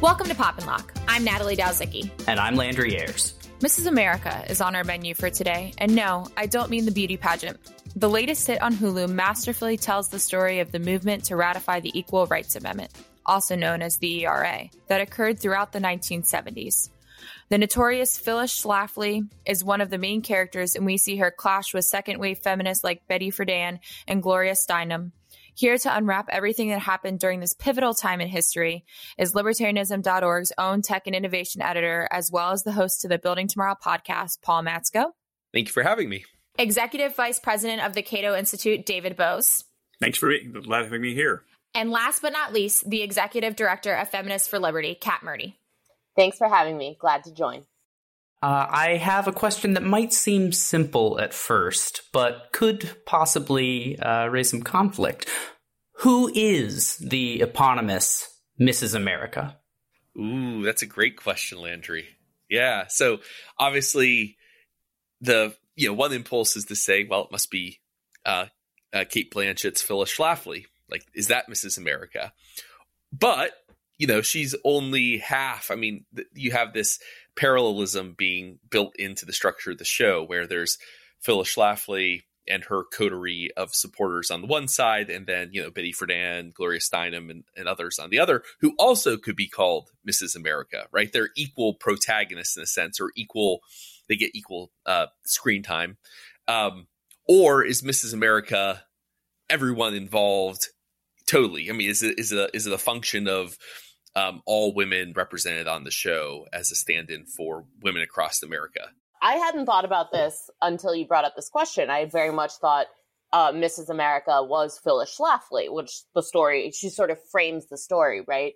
Welcome to Pop and Lock. I'm Natalie Dowzicki. And I'm Landry Ayres. Mrs. America is on our menu for today. And no, I don't mean the beauty pageant. The latest hit on Hulu masterfully tells the story of the movement to ratify the Equal Rights Amendment, also known as the ERA, that occurred throughout the 1970s. The notorious Phyllis Schlafly is one of the main characters, and we see her clash with second wave feminists like Betty Friedan and Gloria Steinem, here to unwrap everything that happened during this pivotal time in history is libertarianism.org's own tech and innovation editor, as well as the host to the Building Tomorrow podcast, Paul Matzko. Thank you for having me. Executive Vice President of the Cato Institute, David Boaz. Thanks for being glad having me here. And last but not least, the Executive Director of Feminists for Liberty, Kat Murti. Thanks for having me. Glad to join. Uh, I have a question that might seem simple at first, but could possibly uh, raise some conflict. Who is the eponymous Mrs. America? Ooh, that's a great question, Landry. Yeah. So obviously, the you know one impulse is to say, well, it must be uh, uh, Cate Blanchett's Phyllis Schlafly. Like, is that Mrs. America? But you know, she's only half. I mean, th- you have this parallelism being built into the structure of the show where there's Phyllis Schlafly and her coterie of supporters on the one side, and then, you know, Betty Friedan, Gloria Steinem, and, and others on the other, who also could be called Mrs. America, right? They're equal protagonists in a sense, or equal, they get equal uh, screen time. Um, or is Mrs. America everyone involved totally? I mean, is it is it a, is it a function of um, all women represented on the show as a stand-in for women across America. I hadn't thought about this until you brought up this question. I very much thought uh, Mrs. America was Phyllis Schlafly, which the story she sort of frames the story, right?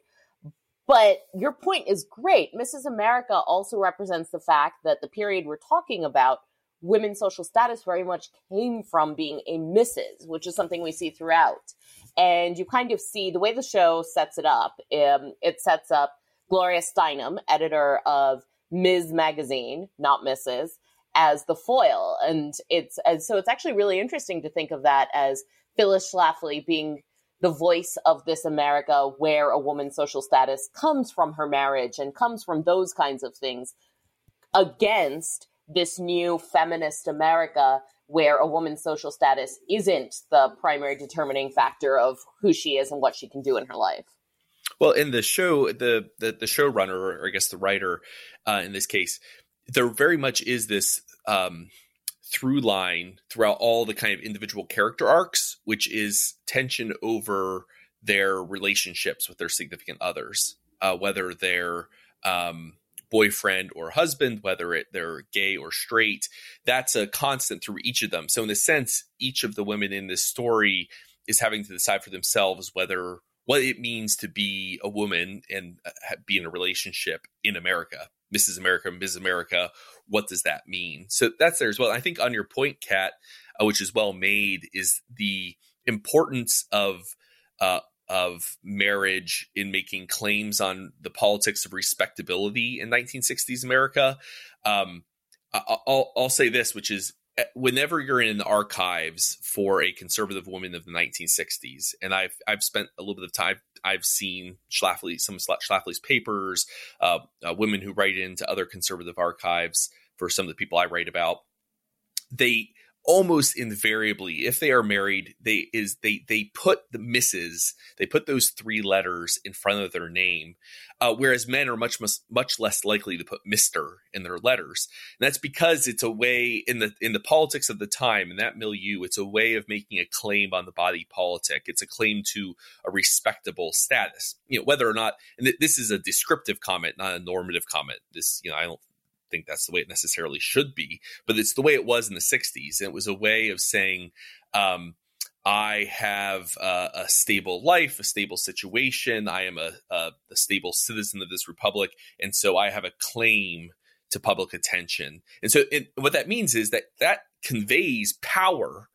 But your point is great. Mrs. America also represents the fact that the period we're talking about, women's social status very much came from being a Mrs., which is something we see throughout and you kind of see the way the show sets it up. Um, it sets up Gloria Steinem, editor of Ms. Magazine, not Mrs., as the foil, and it's and so it's actually really interesting to think of that as Phyllis Schlafly being the voice of this America where a woman's social status comes from her marriage and comes from those kinds of things against this new feminist America where a woman's social status isn't the primary determining factor of who she is and what she can do in her life. Well, in the show, the the, the showrunner, or I guess the writer, uh, in this case, there very much is this um, through line throughout all the kind of individual character arcs, which is tension over their relationships with their significant others, uh, whether they're um, boyfriend or husband, whether it, they're gay or straight. That's a constant through each of them. So, in a sense, each of the women in this story is having to decide for themselves whether what it means to be a woman and uh, be in a relationship in America. Mrs. America, Ms. America, what does that mean? So that's there as well. I think on your point, Kat, uh, which is well made, is the importance of uh, of marriage in making claims on the politics of respectability in 1960s America. Um, I'll, I'll say this, which is eh, whenever you're in the archives for a conservative woman of the 1960s, and I've I've spent a little bit of time, I've seen Schlafly, some Schlafly's papers, uh, uh, women who write into other conservative archives for some of the people I write about. They almost invariably if they are married they is they they put the misses they put those three letters in front of their name uh, whereas men are much, much much less likely to put mister in their letters. And that's because it's a way in the in the politics of the time in that milieu it's a way of making a claim on the body politic. It's a claim to a respectable status. You know whether or not and th- this is a descriptive comment not a normative comment. This you know i don't think that's the way it necessarily should be, but it's the way it was in the 60s. And it was a way of saying, um, I have a, a, stable life, a stable situation. I am a, a, a, stable citizen of this republic. And so I have a claim to public attention. And so it, what that means is that that conveys power.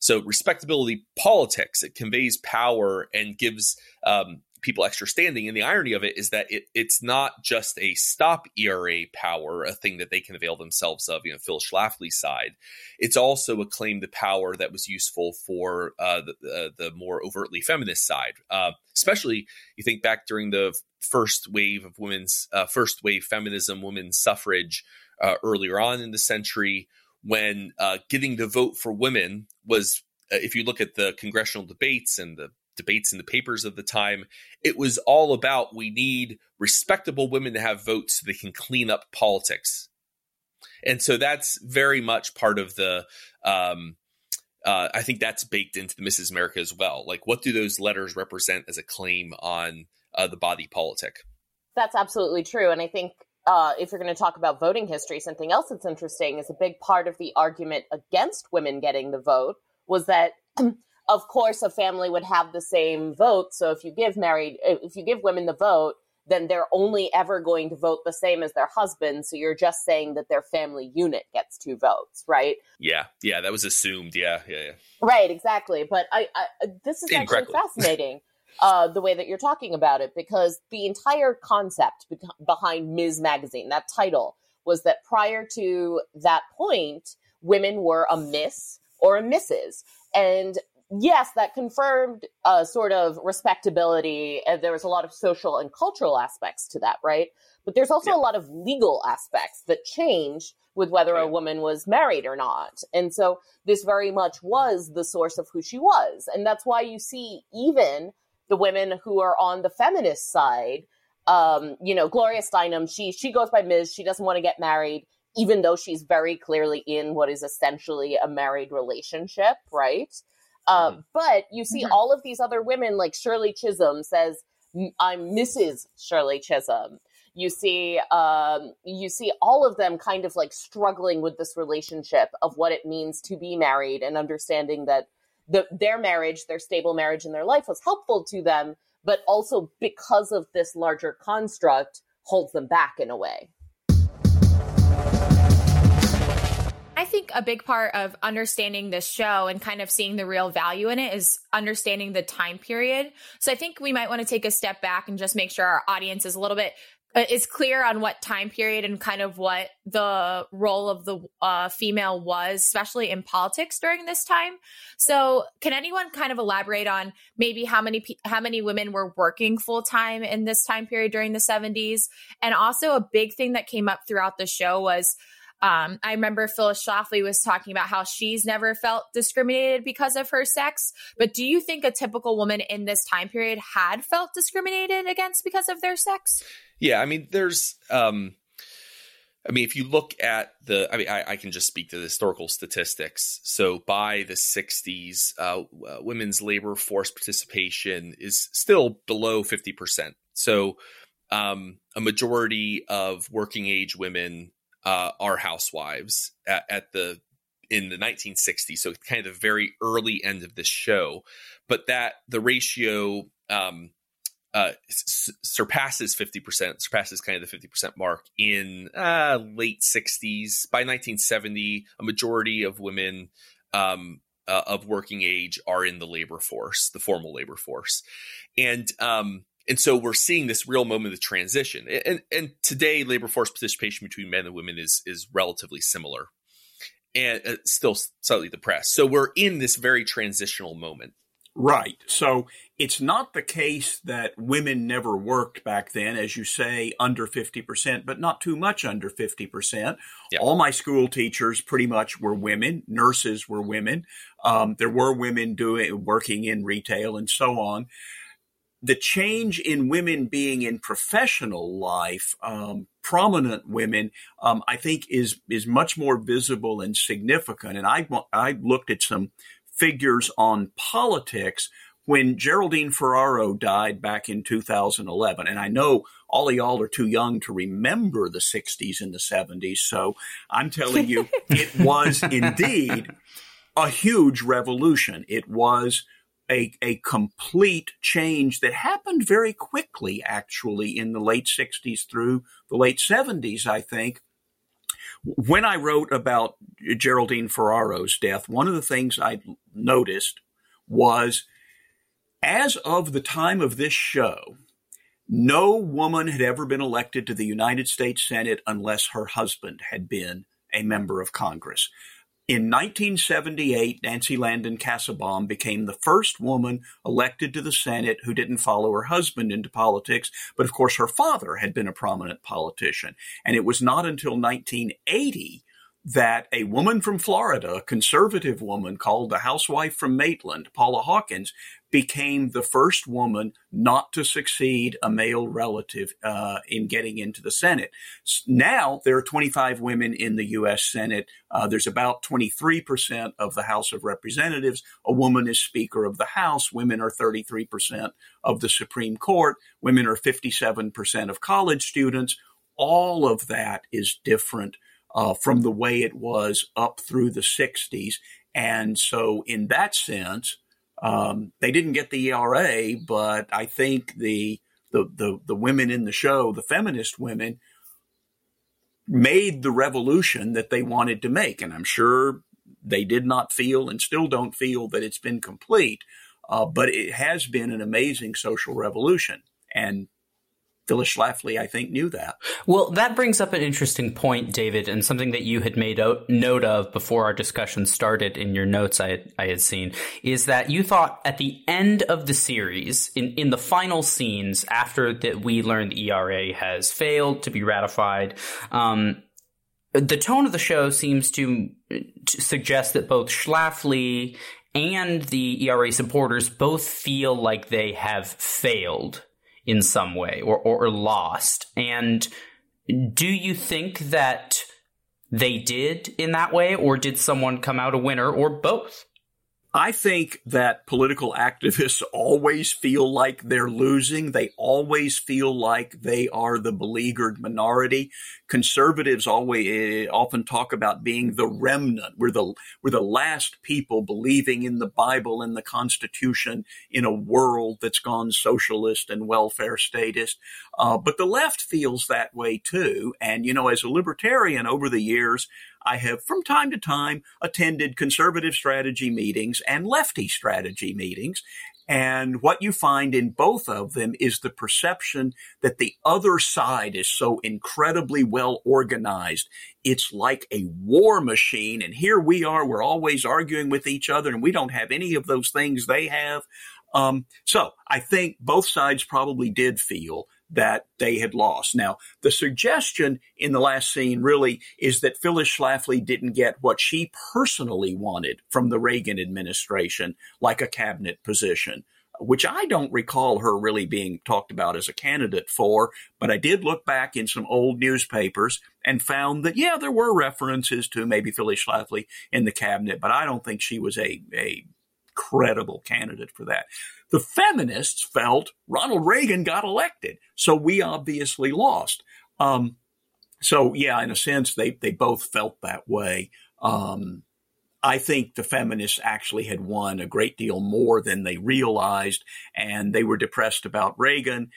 So respectability politics, it conveys power and gives um, people extra standing. And the irony of it is that it, it's not just a stop ERA power, a thing that they can avail themselves of, you know, Phil Schlafly's side. It's also a claim to power that was useful for uh, the, uh, the more overtly feminist side. Uh, especially, you think back during the first wave of women's, uh, first wave feminism, women's suffrage uh, earlier on in the century, when uh, getting the vote for women was if you look at the congressional debates and the debates in the papers of the time, it was all about we need respectable women to have votes so they can clean up politics. And so that's very much part of the. Um, uh, I think that's baked into the Mrs. America as well. Like, what do those letters represent as a claim on uh, the body politic? That's absolutely true. And I think uh, if you're going to talk about voting history, something else that's interesting is a big part of the argument against women getting the vote was that of course a family would have the same vote. So if you give married if you give women the vote then they're only ever going to vote the same as their husband. So you're just saying that their family unit gets two votes right? Yeah. Yeah. That was assumed. Yeah. Yeah, yeah. right. Exactly. But i, I this is actually fascinating uh, the way that you're talking about it because the entire concept be- behind ms. Magazine that title was that prior to that point women were a miss or a Mrs. And yes, that confirmed a sort of respectability. And there was a lot of social and cultural aspects to that, right? But there's also yeah. a lot of legal aspects that changed with whether a woman was married or not. And so this very much was the source of who she was. And that's why you see even the women who are on the feminist side, um, you know, Gloria Steinem, she she goes by Ms. She doesn't want to get married even though she's very clearly in what is essentially a married relationship, right? Uh, mm-hmm. But you see mm-hmm. all of these other women, like Shirley Chisholm says, "I'm Mrs. Shirley Chisholm." You see, um, you see all of them kind of like struggling with this relationship of what it means to be married and understanding that the, their marriage, their stable marriage in their life was helpful to them, but also because of this larger construct holds them back in a way. I think a big part of understanding this show and kind of seeing the real value in it is understanding the time period. So I think we might want to take a step back and just make sure our audience is a little bit uh, is clear on what time period and kind of what the role of the uh, female was, especially in politics during this time. So, can anyone kind of elaborate on maybe how many how many women were working full time in this time period during the 70s? And also, a big thing that came up throughout the show was um, I remember Phyllis Schlafly was talking about how she's never felt discriminated because of her sex. But do you think a typical woman in this time period had felt discriminated against because of their sex? Yeah, I mean, there's, um, I mean, if you look at the, I mean, I, I can just speak to the historical statistics. So by the 60s, uh, uh, women's labor force participation is still below 50%. So um, a majority of working age women uh, are housewives at, at, the in the 1960s, so kind of the very early end of this show. But that the ratio um, uh, s- surpasses 50%, surpasses kind of the 50% mark in uh, late 60s. By 1970, a majority of women um, uh, of working age are in the labor force, the formal labor force, and um, and so we're seeing this real moment of transition. And, and today, labor force participation between men and women is is relatively similar, and uh, still slightly depressed. So we're in this very transitional moment. Right. So it's not the case that women never worked back then, as you say, under 50%, but not too much under 50%. Yep. All my school teachers pretty much were women. Nurses were women. Um, there were women doing, working in retail and so on the change in women being in professional life, um, prominent women, um, I think is is much more visible and significant. And I I looked at some figures on politics when Geraldine Ferraro died back in 2011. And I know all of y'all are too young to remember the 60s and the 70s. So I'm telling you, it was indeed a huge revolution. It was a, a complete change that happened very quickly, actually, in the late 60s through the late 70s, I think. When I wrote about Geraldine Ferraro's death, one of the things I noticed was As of the time of this show, no woman had ever been elected to the United States Senate unless her husband had been a member of Congress. In 1978, Nancy Landon Kassebaum became the first woman elected to the Senate who didn't follow her husband into politics, but of course her father had been a prominent politician. And it was not until 1980 that a woman from Florida, a conservative woman called the housewife from Maitland, Paula Hawkins, became the first woman not to succeed a male relative uh, in getting into the Senate. Now there are 25 women in the U.S. Senate. Uh, there's about 23% of the House of Representatives. A woman is Speaker of the House. Women are 33% of the Supreme Court. Women are 57% of college students. All of that is different uh, from the way it was up through the 60s. And so, in that sense, um, they didn't get the ERA, but I think the, the the the women in the show, the feminist women, made the revolution that they wanted to make, and I'm sure they did not feel and still don't feel that it's been complete. Uh, but it has been an amazing social revolution, and Phyllis Schlafly, I think, knew that. Well, that brings up an interesting point, David, and something that you had made note of before our discussion started in your notes I had, I had seen, is that you thought at the end of the series, in, in the final scenes, after that we learned ERA has failed to be ratified, um, the tone of the show seems to, to suggest that both Schlafly and the ERA supporters both feel like they have failed in some way or, or, or lost. And do you think that they did in that way, or did someone come out a winner, or both? I think that political activists always feel like they're losing. They always feel like they are the beleaguered minority. Conservatives always eh, often talk about being the remnant. We're the we're the last people believing in the Bible and the Constitution in a world that's gone socialist and welfare statist. Uh, but the left feels that way too. And you know, as a libertarian over the years, I have from time to time attended conservative strategy meetings and lefty strategy meetings. And what you find in both of them is the perception that the other side is so incredibly well organized. It's like a war machine. And here we are, we're always arguing with each other and we don't have any of those things they have. Um, so I think both sides probably did feel that they had lost. Now, the suggestion in the last scene really is that Phyllis Schlafly didn't get what she personally wanted from the Reagan administration, like a cabinet position, which I don't recall her really being talked about as a candidate for, but I did look back in some old newspapers and found that, yeah, there were references to maybe Phyllis Schlafly in the cabinet, but I don't think she was a, a credible candidate for that. The feminists felt Ronald Reagan got elected, so we obviously lost. Um, so yeah, in a sense, they they both felt that way. Um, I think the feminists actually had won a great deal more than they realized, and they were depressed about Reagan.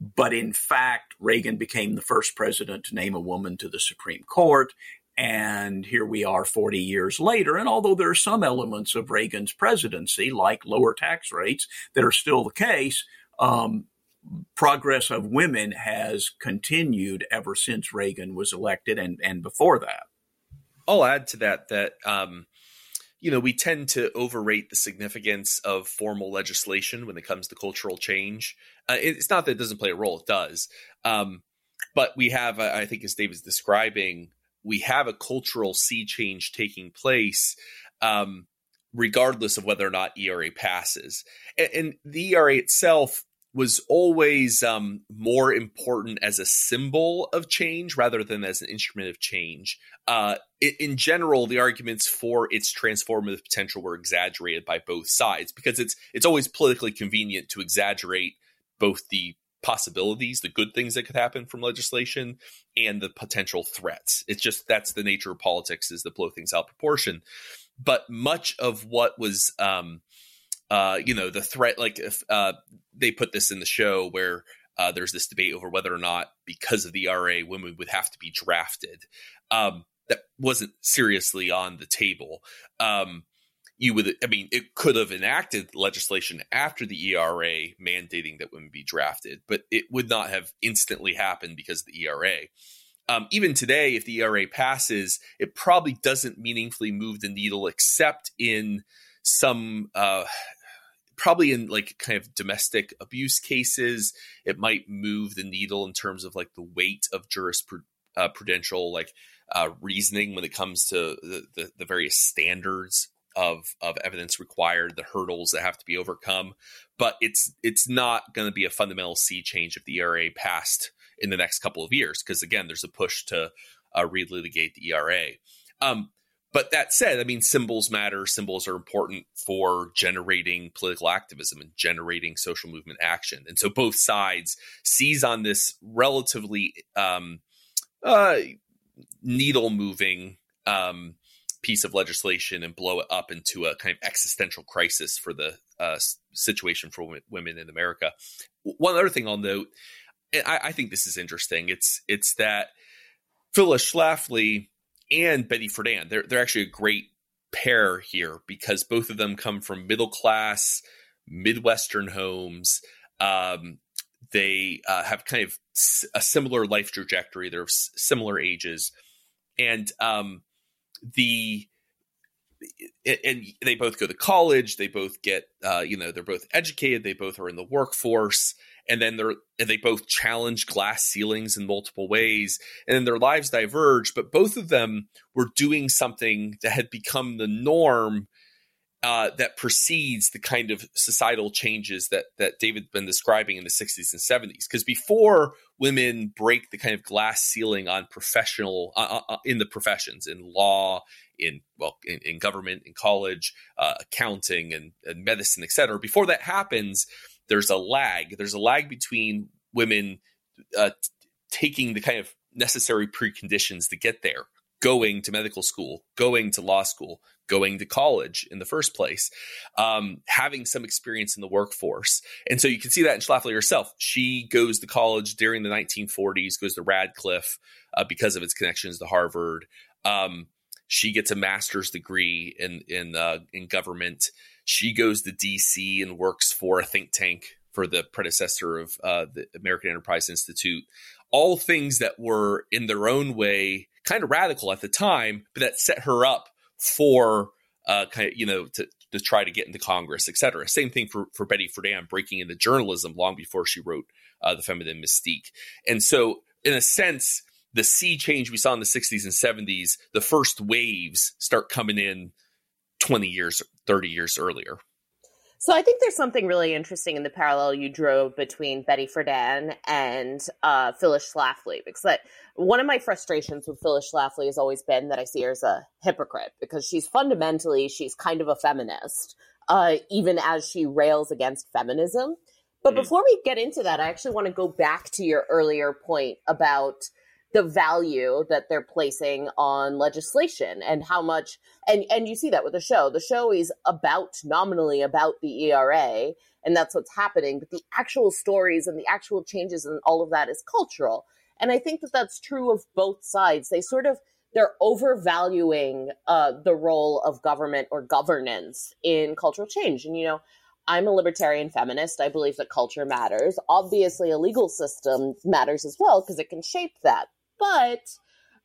But in fact, Reagan became the first president to name a woman to the Supreme Court. And here we are 40 years later. And although there are some elements of Reagan's presidency, like lower tax rates, that are still the case, um, progress of women has continued ever since Reagan was elected and, and before that. I'll add to that that, um, you know, we tend to overrate the significance of formal legislation when it comes to cultural change. Uh, it's not that it doesn't play a role, it does. Um, but we have, I think, as David's describing, we have a cultural sea change taking place, um, regardless of whether or not ERA passes. And, and the ERA itself was always um, more important as a symbol of change rather than as an instrument of change. Uh, in, in general, the arguments for its transformative potential were exaggerated by both sides because it's it's always politically convenient to exaggerate both the possibilities, the good things that could happen from legislation, and the potential threats. It's just that's the nature of politics is to blow things out proportion. But much of what was, um, uh, you know, the threat, like if uh, they put this in the show where uh, there's this debate over whether or not, because of the RA, women would have to be drafted. Um, that wasn't seriously on the table. Um, you would, I mean, it could have enacted legislation after the ERA mandating that women be drafted, but it would not have instantly happened because of the ERA. Um, even today, if the ERA passes, it probably doesn't meaningfully move the needle, except in some, uh, probably in like kind of domestic abuse cases. It might move the needle in terms of like the weight of jurisprudential, uh, like uh, reasoning when it comes to the, the, the various standards of of evidence required, the hurdles that have to be overcome. But it's it's not going to be a fundamental sea change if the ERA passed in the next couple of years, because again, there's a push to uh, relitigate the ERA. Um, but that said, I mean, symbols matter. Symbols are important for generating political activism and generating social movement action. And so both sides seize on this relatively um, uh, needle moving um, piece of legislation and blow it up into a kind of existential crisis for the uh, situation for women in America. One other thing I'll note, I, I think this is interesting. It's it's that Phyllis Schlafly and Betty Friedan, they're they're actually a great pair here because both of them come from middle class Midwestern homes. Um, they uh, have kind of a similar life trajectory. They're similar ages, and um, the and they both go to college. They both get, uh, you know, they're both educated. They both are in the workforce, and then they're and they both challenge glass ceilings in multiple ways. And then their lives diverge, but both of them were doing something that had become the norm uh, that precedes the kind of societal changes that that David's been describing in the 60s and 70s. Because before women break the kind of glass ceiling on professional uh, uh, uh, in the professions, in law, in well, in, in government, in college, uh, accounting, and, and medicine, et cetera. Before that happens, there's a lag. There's a lag between women uh, t- taking the kind of necessary preconditions to get there going to medical school, going to law school, going to college in the first place, um, having some experience in the workforce. And so you can see that in Schlafly herself. She goes to college during the 1940s, goes to Radcliffe uh, because of its connections to Harvard. Um, she gets a master's degree in in uh, in government. She goes to DC and works for a think tank for the predecessor of uh, the American Enterprise Institute. All things that were in their own way kind of radical at the time, but that set her up for uh, kind of you know to to try to get into Congress, et cetera. Same thing for for Betty Friedan breaking into journalism long before she wrote uh, the Feminine Mystique. And so, in a sense, the sea change we saw in the 60s and 70s, the first waves start coming in 20 years, 30 years earlier. So I think there's something really interesting in the parallel you drew between Betty Friedan and uh, Phyllis Schlafly, because that, one of my frustrations with Phyllis Schlafly has always been that I see her as a hypocrite because she's fundamentally she's kind of a feminist, uh, even as she rails against feminism. But mm-hmm. before we get into that, I actually want to go back to your earlier point about the value that they're placing on legislation and how much and and you see that with the show the show is about nominally about the era and that's what's happening but the actual stories and the actual changes and all of that is cultural and i think that that's true of both sides they sort of they're overvaluing uh, the role of government or governance in cultural change and you know I'm a libertarian feminist. I believe that culture matters. Obviously, a legal system matters as well because it can shape that. But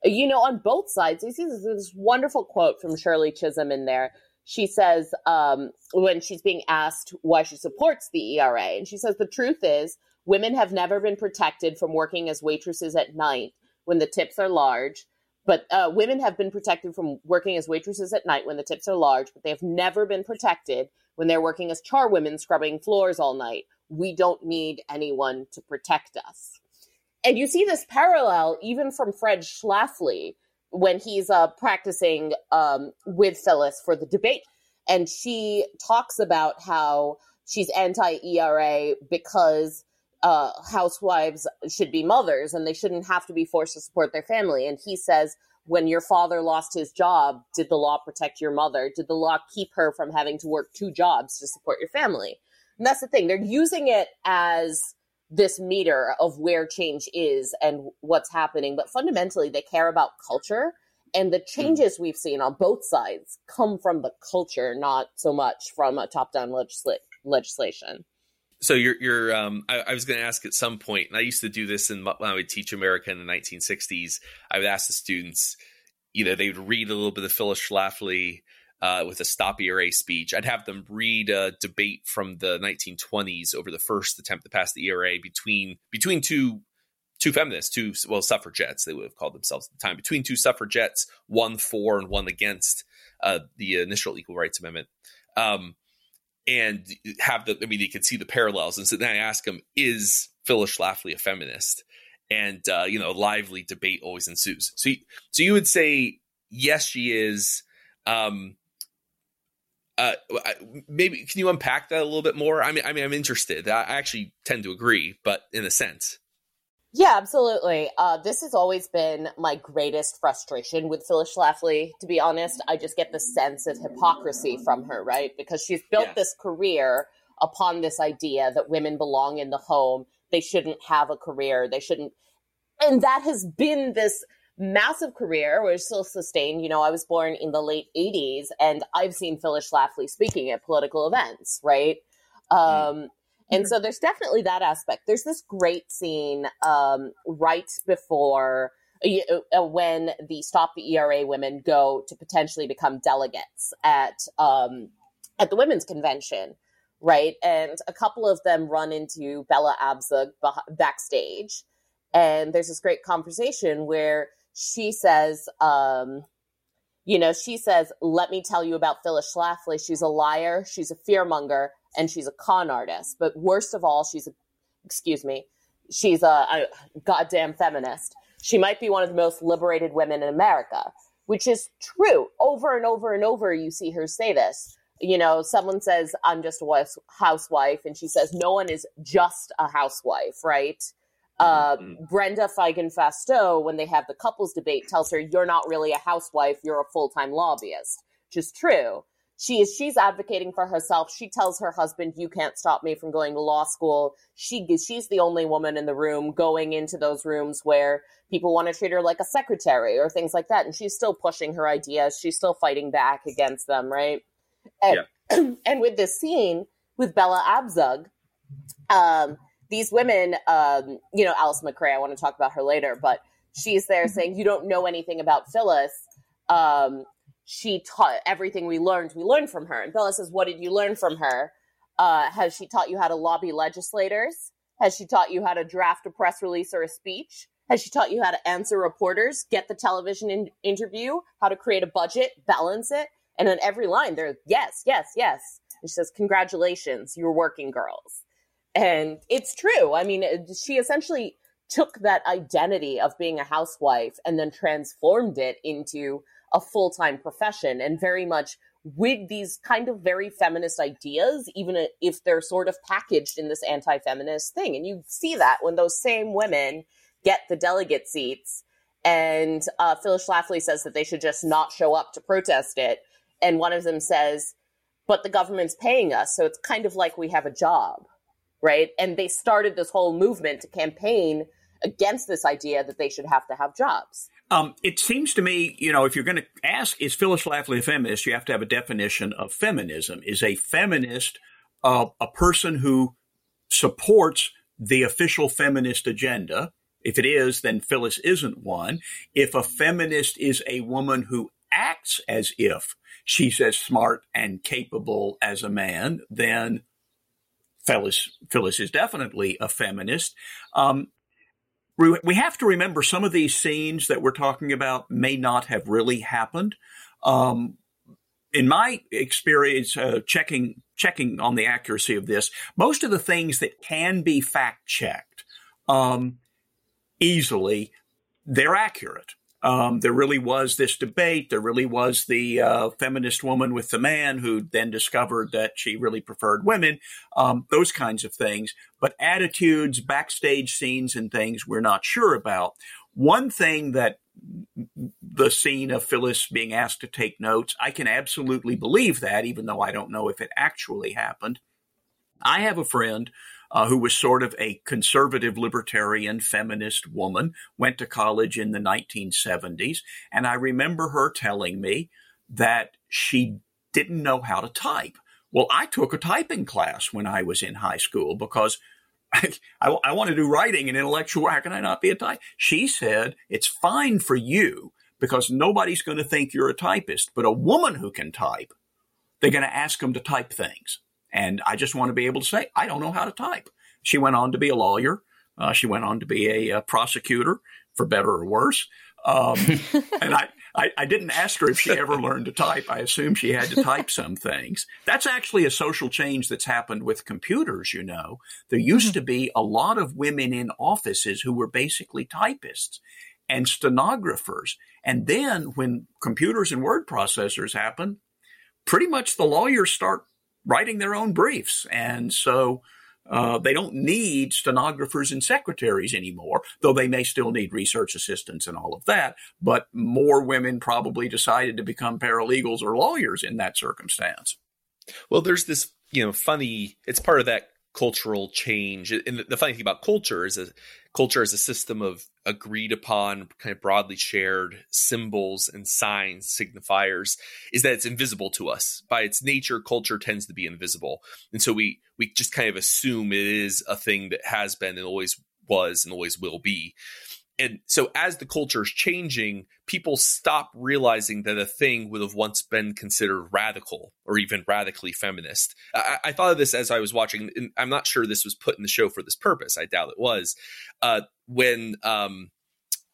you know, on both sides, you see this, wonderful quote from Shirley Chisholm in there. She says um, when she's being asked why she supports the ERA, and she says the truth is women have never been protected from working as waitresses at night when the tips are large. But uh, women have been protected from working as waitresses at night when the tips are large, but they have never been protected when they're working as charwomen scrubbing floors all night. We don't need anyone to protect us and you see this parallel even from Fred Schlafly when he's uh, practicing um, with Phyllis for the debate. And she talks about how she's anti ERA because uh, housewives should be mothers and they shouldn't have to be forced to support their family. And he says, when your father lost his job, did the law protect your mother? Did the law keep her from having to work two jobs to support your family? And that's the thing. They're using it as this meter of where change is and what's happening, but fundamentally they care about culture and the hmm. changes we've seen on both sides come from the culture, not so much from a top-down legisla- legislation. So you're, you're. Um, I, I was going to ask at some point, and I used to do this in when I would teach America in the 1960s. I would ask the students, you know, they would read a little bit of Phyllis Schlafly uh, with a Stop ERA speech. I'd have them read a debate from the 1920s over the first attempt to pass the ERA between between two two feminists, two well suffragettes they would have called themselves at the time, between two suffragettes, one for and one against uh, the initial Equal Rights Amendment, um, and have the I mean you can see the parallels. And so then I ask them, is Phyllis Schlafly a feminist? And uh, you know, lively debate always ensues. So, so you would say yes, she is. Um, uh, maybe can you unpack that a little bit more? I mean, I mean, I'm interested. I actually tend to agree, but in a sense. Yeah, absolutely. Uh, this has always been my greatest frustration with Phyllis Schlafly. To be honest, I just get the sense of hypocrisy from her, right? Because she's built yes. this career upon this idea that women belong in the home. They shouldn't have a career. They shouldn't, and that has been this massive career, which still sustained. You know, I was born in the late 80s and I've seen Phyllis Schlafly speaking at political events, right? Mm. Um, and so there's definitely that aspect. There's this great scene um, right before uh, uh, when the Stop the ERA women go to potentially become delegates at um, at the women's convention, right? And a couple of them run into Bella Abzug backstage, and there's this great conversation where she says, um, you know, she says, let me tell you about Phyllis Schlafly. She's a liar, she's a fearmonger, and she's a con artist. But worst of all, she's a, excuse me, she's a, a goddamn feminist. She might be one of the most liberated women in America, which is true. Over and over and over, you see her say this. You know, someone says, I'm just a housewife, and she says, No one is just a housewife, right? Uh, mm-hmm. Brenda Feigen Fasteau, when they have the couples debate, tells her, You're not really a housewife, you're a full time lobbyist, which is true. She is she's advocating for herself. She tells her husband, "You can't stop me from going to law school." She she's the only woman in the room going into those rooms where people want to treat her like a secretary or things like that, and she's still pushing her ideas. She's still fighting back against them, right? And, yeah. and with this scene with Bella Abzug, um, these women, um, you know, Alice Macray, I want to talk about her later, but she's there mm-hmm. saying, You don't know anything about Phyllis. Um, she taught everything we learned, we learned from her. And Bella says, What did you learn from her? Uh, has she taught you how to lobby legislators? Has she taught you how to draft a press release or a speech? Has she taught you how to answer reporters, get the television in- interview, how to create a budget, balance it? And on every line, they're yes, yes, yes. And she says, Congratulations, you're working girls. And it's true. I mean, she essentially took that identity of being a housewife and then transformed it into a full time profession and very much with these kind of very feminist ideas, even if they're sort of packaged in this anti feminist thing. And you see that when those same women get the delegate seats. And uh, Phyllis Schlafly says that they should just not show up to protest it. And one of them says, but the government's paying us. So it's kind of like we have a job right? And they started this whole movement to campaign against this idea that they should have to have jobs. Um, it seems to me, you know, if you're going to ask, is Phyllis Schlafly a feminist, you have to have a definition of feminism. Is a feminist uh, a person who supports the official feminist agenda? If it is, then Phyllis isn't one. If a feminist is a woman who acts as if she's as smart and capable as a man, then Phyllis, Phyllis is definitely a feminist. Um, we have to remember some of these scenes that we're talking about may not have really happened. Um, in my experience, uh, checking checking on the accuracy of this, most of the things that can be fact checked um, easily, they're accurate. Um, there really was this debate. There really was the uh, feminist woman with the man who then discovered that she really preferred women, um, those kinds of things. But attitudes, backstage scenes, and things we're not sure about. One thing that the scene of Phyllis being asked to take notes, I can absolutely believe that, even though I don't know if it actually happened. I have a friend uh, who was sort of a conservative libertarian feminist woman, went to college in the 1970s. And I remember her telling me that she didn't know how to type. Well, I took a typing class when I was in high school because I, I, I want to do writing and intellectual. How can I not be a type? She said, it's fine for you because nobody's going to think you're a typist, but a woman who can type, they're going to ask them to type things. And I just want to be able to say, I don't know how to type. She went on to be a lawyer. Uh, she went on to be a, a, prosecutor, for better or worse. Um, and I, I, I, didn't ask her if she ever learned to type. I assume she had to type some things. That's actually a social change that's happened with computers, you know. There used mm-hmm. to be a lot of women in offices who were basically typists and stenographers. And then when computers and word processors happen, pretty much the lawyers start writing their own briefs. And so uh, they don't need stenographers and secretaries anymore, though they may still need research assistants and all of that. But more women probably decided to become paralegals or lawyers in that circumstance. Well, there's this, you know, funny, it's part of that cultural change. And the funny thing about culture is a culture is a system of agreed upon, kind of broadly shared symbols and signs, signifiers, is that it's invisible to us. By its nature, culture tends to be invisible. And so we we just kind of assume it is a thing that has been and always was and always will be and so as the culture is changing, people stop realizing that a thing would have once been considered radical or even radically feminist. I, I thought of this as I was watching, and I'm not sure this was put in the show for this purpose. I doubt it was. Uh, when um,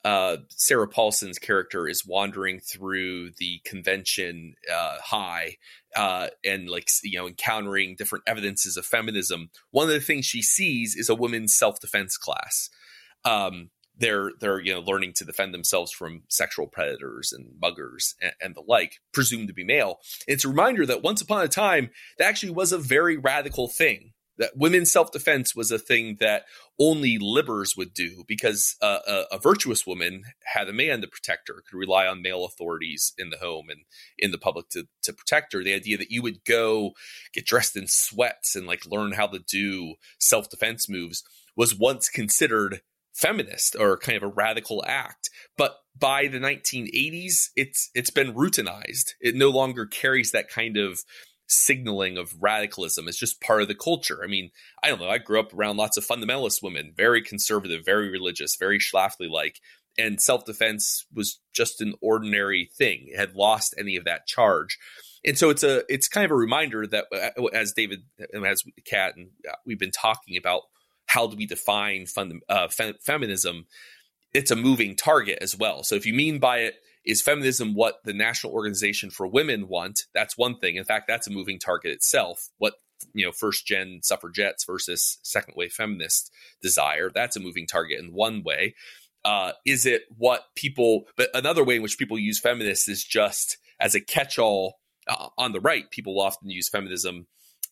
uh, Sarah Paulson's character is wandering through the convention uh, high uh, and like you know encountering different evidences of feminism. One of the things she sees is a women's self defense class. Um, they're they're you know learning to defend themselves from sexual predators and muggers and, and, the like, presumed to be male. It's a reminder that once upon a time that actually was a very radical thing. That women's self defense was a thing that only libbers would do because uh, a, a, virtuous woman had a man to protect her, could rely on male authorities in the home and in the public to, to protect her. The idea that you would go get dressed in sweats and like learn how to do self defense moves was once considered feminist or kind of a radical act. But by the 1980s, it's it's been routinized. It no longer carries that kind of signaling of radicalism. It's just part of the culture. I mean, I don't know. I grew up around lots of fundamentalist women, very conservative, very religious, very Schlafly like, and self defense was just an ordinary thing. It had lost any of that charge. And so it's a it's kind of a reminder that uh, as David and as Kat and uh, we've been talking about how do we define fund, uh, fe- feminism? It's a moving target as well. So if you mean by it is feminism what the National Organization for Women want, that's one thing. In fact, that's a moving target itself. What you know, first gen suffragettes versus second wave feminist desire, that's a moving target in one way. Uh, is it what people? But another way in which people use feminists is just as a catch-all. Uh, on the right, people often use feminism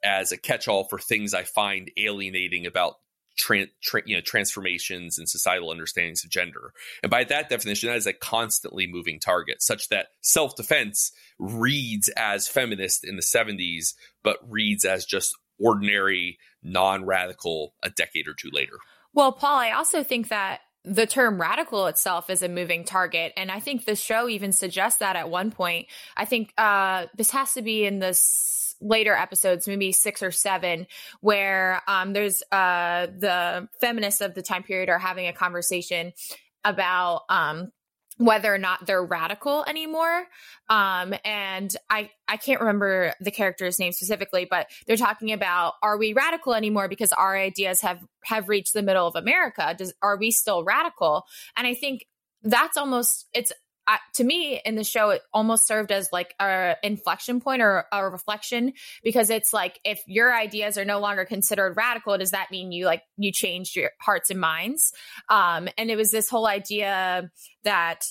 as a catch-all for things I find alienating about tra- tra- you know transformations and societal understandings of gender. And by that definition, that is a constantly moving target, such that self defense reads as feminist in the 70s, but reads as just ordinary, non radical a decade or two later. Well, Paul, I also think that the term radical itself is a moving target. And I think the show even suggests that at one point. I think uh, this has to be in this later episodes, maybe six or seven, where um, there's uh, the feminists of the time period are having a conversation about um, whether or not they're radical anymore. Um, and I, I can't remember the character's name specifically, but they're talking about, are we radical anymore? Because our ideas have, have reached the middle of America. Does, are we still radical? And I think that's almost, it's I, to me in the show it almost served as like a inflection point or a reflection because it's like if your ideas are no longer considered radical does that mean you like you changed your hearts and minds? Um and it was this whole idea that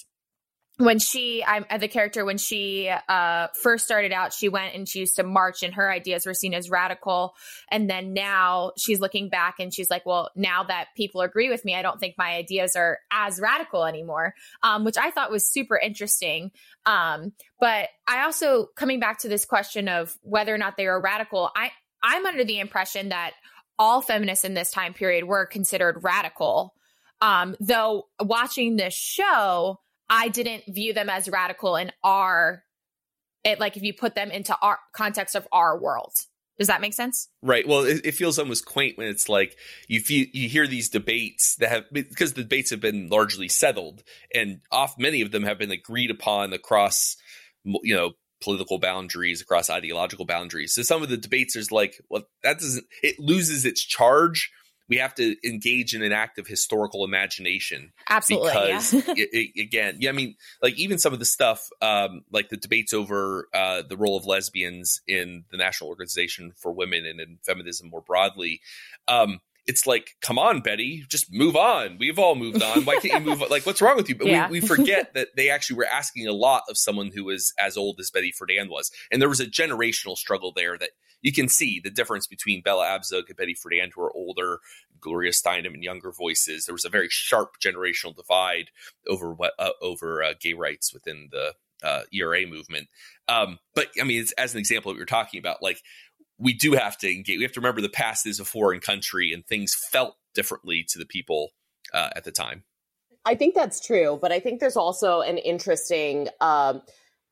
when she i'm uh, the character when she uh first started out she went and she used to march and her ideas were seen as radical and then now she's looking back and she's like well now that people agree with me i don't think my ideas are as radical anymore um which i thought was super interesting um but i also coming back to this question of whether or not they were radical i i'm under the impression that all feminists in this time period were considered radical. Um, though watching this show, I didn't view them as radical in our it like if you put them into our context of our world. Does that make sense? Right. Well, it, it, feels almost quaint when it's like you feel you hear these debates that have because the debates have been largely settled, and off many of them have been agreed upon across you know political boundaries, across ideological boundaries. So some of the debates is like, well, that doesn't it loses its charge we have to engage in an act of historical imagination. Absolutely. Because yeah. it, it, again, yeah, I mean, like even some of the stuff, um, like the debates over uh, the role of lesbians in the National Organization for Women and in feminism more broadly. Um, it's like, come on, Betty, just move on. We've all moved on. Why can't you move on? Like, what's wrong with you? But yeah. we, we forget that they actually were asking a lot of someone who was as old as Betty Friedan was. And there was a generational struggle there that you can see the difference between Bella Abzug and Betty Friedan, who are older, Gloria Steinem and younger voices. There was a very sharp generational divide over what uh, over uh, gay rights within the uh, ERA movement. Um, but I mean, as an example, what you're talking about, like we do have to engage. We have to remember the past is a foreign country, and things felt differently to the people uh, at the time. I think that's true, but I think there's also an interesting um,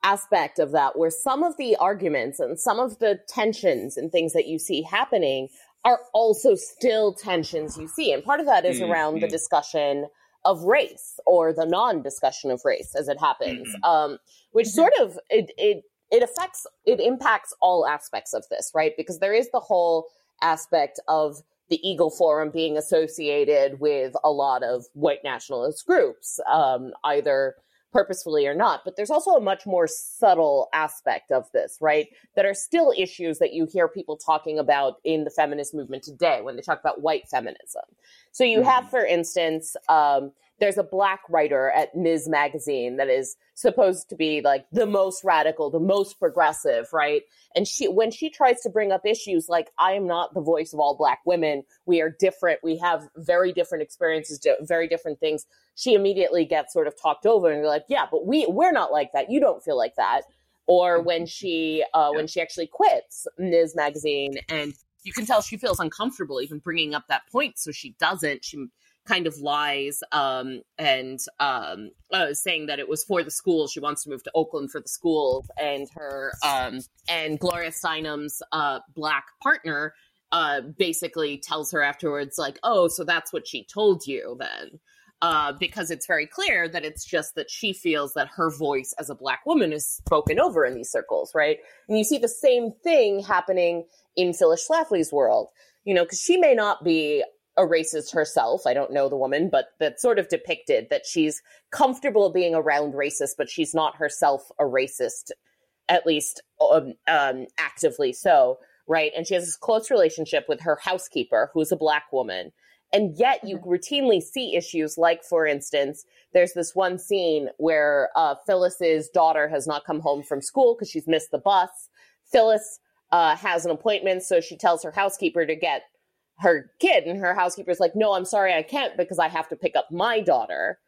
aspect of that where some of the arguments and some of the tensions and things that you see happening are also still tensions you see. And part of that is mm-hmm. around the discussion of race or the non-discussion of race as it happens, mm-hmm. um, which mm-hmm. sort of it, it it affects it impacts all aspects of this, right? Because there is the whole aspect of the Eagle Forum being associated with a lot of white nationalist groups, um, either purposefully or not. But there's also a much more subtle aspect of this, right? That are still issues that you hear people talking about in the feminist movement today when they talk about white feminism. So you mm-hmm. have, for instance, um, there's a black writer at Ms. Magazine that is supposed to be like the most radical, the most progressive, right? And she, when she tries to bring up issues like, I am not the voice of all black women, we are different, we have very different experiences, very different things, she immediately gets sort of talked over and you're like, yeah, but we, we're not like that. You don't feel like that. Or when she, uh, when she actually quits Ms. Magazine and you can tell she feels uncomfortable even bringing up that point. So she doesn't, she, kind of lies um, and um, uh, saying that it was for the school. She wants to move to Oakland for the school, and her um, and Gloria Steinem's uh, black partner uh, basically tells her afterwards, like, "Oh, so that's what she told you then." Uh, because it's very clear that it's just that she feels that her voice as a black woman is spoken over in these circles, right? And you see the same thing happening in Phyllis Schlafly's world, you know, because she may not be a racist herself. I don't know the woman, but that's sort of depicted that she's comfortable being around racists, but she's not herself a racist, at least um, um, actively so, right? And she has this close relationship with her housekeeper, who's a black woman. And yet you mm-hmm. routinely see issues like, for instance, there's this one scene where uh, Phyllis's daughter has not come home from school because she's missed the bus. Phyllis uh, has an appointment, so she tells her housekeeper to get her kid and her housekeeper's like no i'm sorry i can't because i have to pick up my daughter.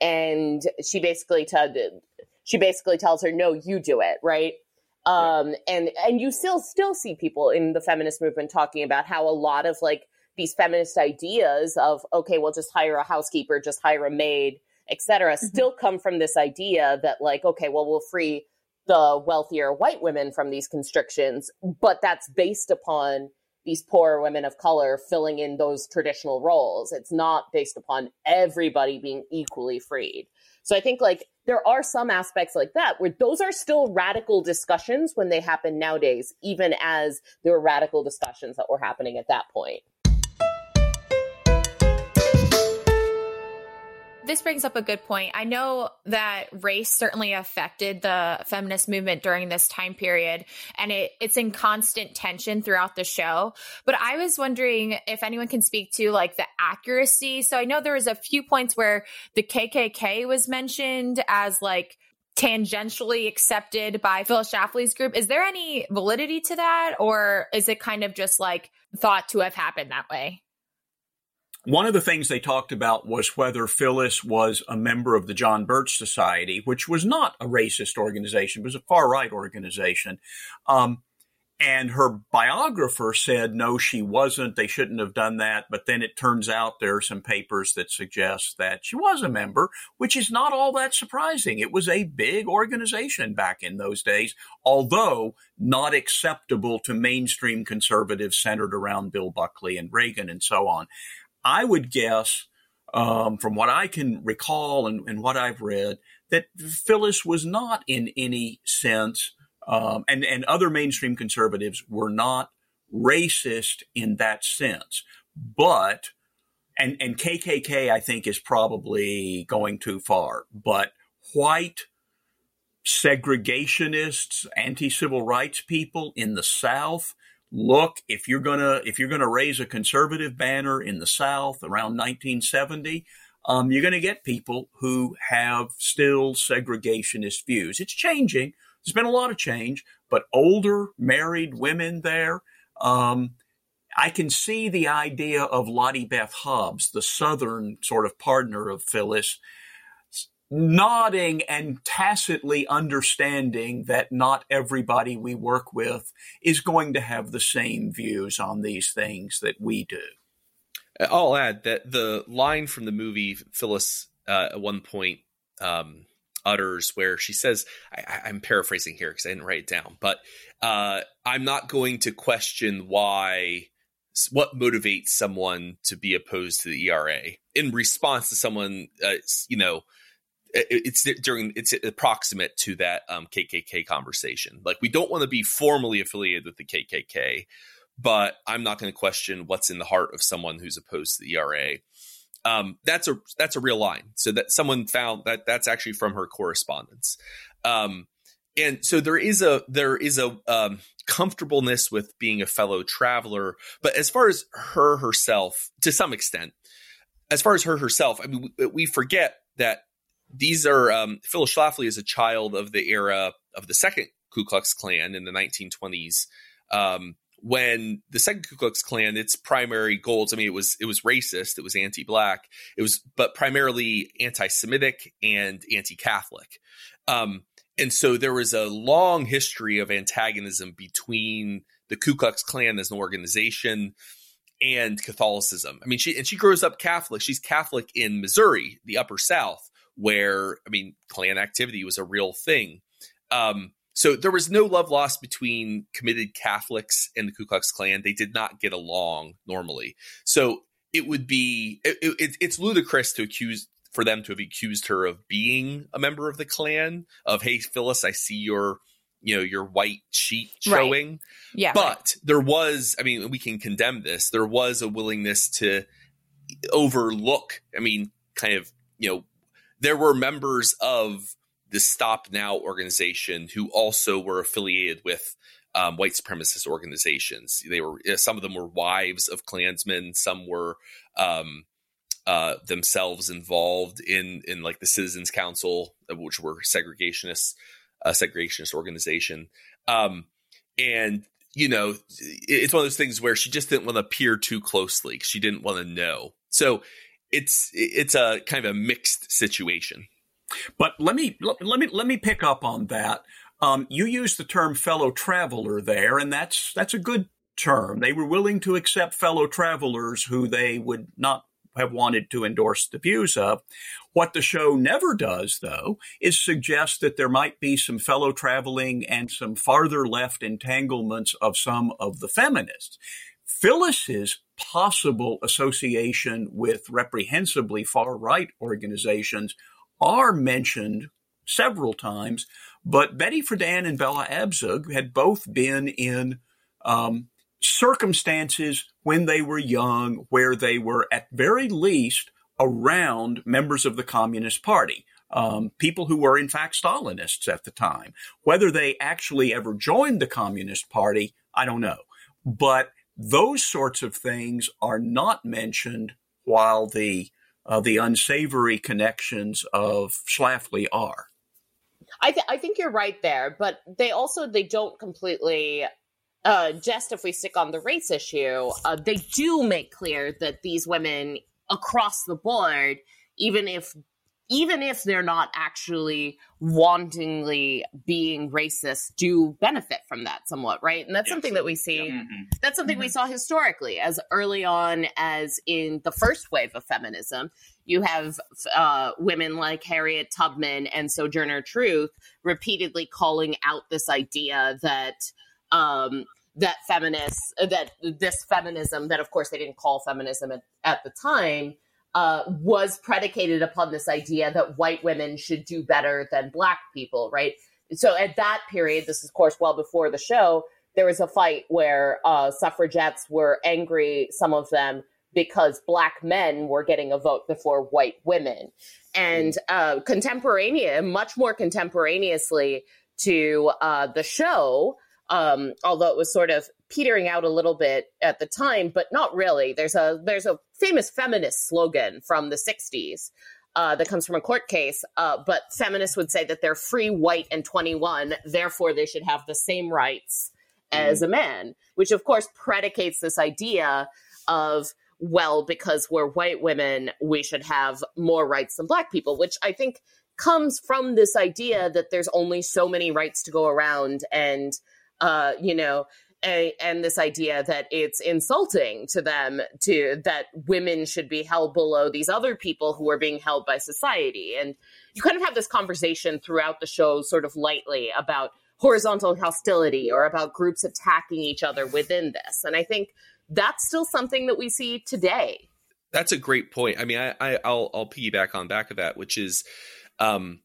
And she basically t- she basically tells her no you do it right? Um and and you still still see people in the feminist movement talking about how a lot of like these feminist ideas of okay well just hire a housekeeper just hire a maid etc mm-hmm. still come from this idea that like okay well we'll free the wealthier white women from these constrictions but that's based upon these poor women of color filling in those traditional roles. It's not based upon everybody being equally freed. So I think like there are some aspects like that where those are still radical discussions when they happen nowadays, even as there were radical discussions that were happening at that point. This brings up a good point. I know that race certainly affected the feminist movement during this time period, and it, it's in constant tension throughout the show. But I was wondering if anyone can speak to like the accuracy. So I know there was a few points where the KKK was mentioned as like tangentially accepted by Phil Schlafly's group. Is there any validity to that, or is it kind of just like thought to have happened that way? One of the things they talked about was whether Phyllis was a member of the John Birch Society, which was not a racist organization, it was a far right organization. Um, and her biographer said, no, she wasn't. They shouldn't have done that. But then it turns out there are some papers that suggest that she was a member, which is not all that surprising. It was a big organization back in those days, although not acceptable to mainstream conservatives centered around Bill Buckley and Reagan and so on. I would guess, um, from what I can recall and, and what I've read, that Phyllis was not in any sense um, and and other mainstream conservatives were not racist in that sense, but and and KKK I think is probably going too far, but white segregationists, anti-civil rights people in the South look if you're gonna if you're gonna raise a conservative banner in the South around 1970, um, you're gonna get people who have still segregationist views. It's changing, there's been a lot of change, but older married women there. Um, I can see the idea of Lottie Beth Hobbs, the Southern sort of partner of Phyllis, nodding and tacitly understanding that not everybody we work with is going to have the same views on these things that we do. I'll add that the line from the movie Phyllis uh, at one point um, utters where she says, I, am paraphrasing here because I didn't write it down, but uh, I'm not going to question why, what motivates someone to be opposed to the ERA in response to someone, uh, you know, it's during it's approximate to that um, KKK conversation. Like we don't want to be formally affiliated with the KKK, but I'm not going to question what's in the heart of someone who's opposed to the ERA um, that's a that's a real line. So that someone found that that's actually from her correspondence. Um, and so there is a there is a um, comfortableness with being a fellow traveler. But as far as her herself, to some extent, as far as her herself, I mean, we, we forget that these are um, Phyllis Schlafly is a child of the era of the second Ku Klux Klan in the 1920s. Um, when the second Ku Klux Klan, its primary goals, I mean, it was it was racist, it was anti-black, it was but primarily anti-Semitic and anti-Catholic. Um, and so there was a long history of antagonism between the Ku Klux Klan as an organization and Catholicism. I mean, she and she grows up Catholic. She's Catholic in Missouri, the Upper South, where I mean, Klan activity was a real thing. Um, so there was no love lost between committed Catholics and the Ku Klux Klan. They did not get along normally. So it would be it, it, it's ludicrous to accuse for them to have accused her of being a member of the Klan. Of hey Phyllis, I see your you know your white sheet showing. Right. Yeah, but right. there was. I mean, we can condemn this. There was a willingness to overlook. I mean, kind of you know there were members of the Stop Now organization, who also were affiliated with um, white supremacist organizations. They were some of them were wives of Klansmen, some were um, uh, themselves involved in in like the Citizens Council, which were segregationists, a segregationist organization. Um, and you know, it's one of those things where she just didn't want to peer too closely. She didn't want to know. So it's it's a kind of a mixed situation. But let me let me let me pick up on that. Um, you used the term fellow traveler there, and that's that's a good term. They were willing to accept fellow travelers who they would not have wanted to endorse the views of. What the show never does, though, is suggest that there might be some fellow traveling and some farther left entanglements of some of the feminists. Phyllis's possible association with reprehensibly far right organizations are mentioned several times, but Betty Friedan and Bella Abzug had both been in um, circumstances when they were young where they were at very least around members of the Communist Party. Um, people who were in fact Stalinists at the time. Whether they actually ever joined the Communist Party, I don't know. But those sorts of things are not mentioned while the uh, the unsavory connections of Schlafly are. I, th- I think you're right there, but they also they don't completely uh, just if we stick on the race issue, uh, they do make clear that these women across the board, even if even if they're not actually wantingly being racist, do benefit from that somewhat, right? And that's yes. something that we see. Mm-hmm. That's something mm-hmm. we saw historically, as early on as in the first wave of feminism. You have uh, women like Harriet Tubman and Sojourner Truth repeatedly calling out this idea that um, that feminists that this feminism that of course they didn't call feminism at, at the time uh, was predicated upon this idea that white women should do better than black people, right? So at that period, this is of course well before the show, there was a fight where uh, suffragettes were angry, some of them, because black men were getting a vote before white women. And uh, contemporaneous, much more contemporaneously to uh, the show, um, although it was sort of petering out a little bit at the time, but not really. There's a there's a famous feminist slogan from the 60s uh, that comes from a court case, uh, but feminists would say that they're free, white, and 21, therefore they should have the same rights as mm. a man, which of course predicates this idea of well, because we're white women, we should have more rights than black people, which I think comes from this idea that there's only so many rights to go around and uh, you know, and this idea that it's insulting to them to that women should be held below these other people who are being held by society. And you kind of have this conversation throughout the show sort of lightly about horizontal hostility or about groups attacking each other within this. And i think that's still something that we see today. That's a great point. I mean i, I will I'll piggyback on back of that which is um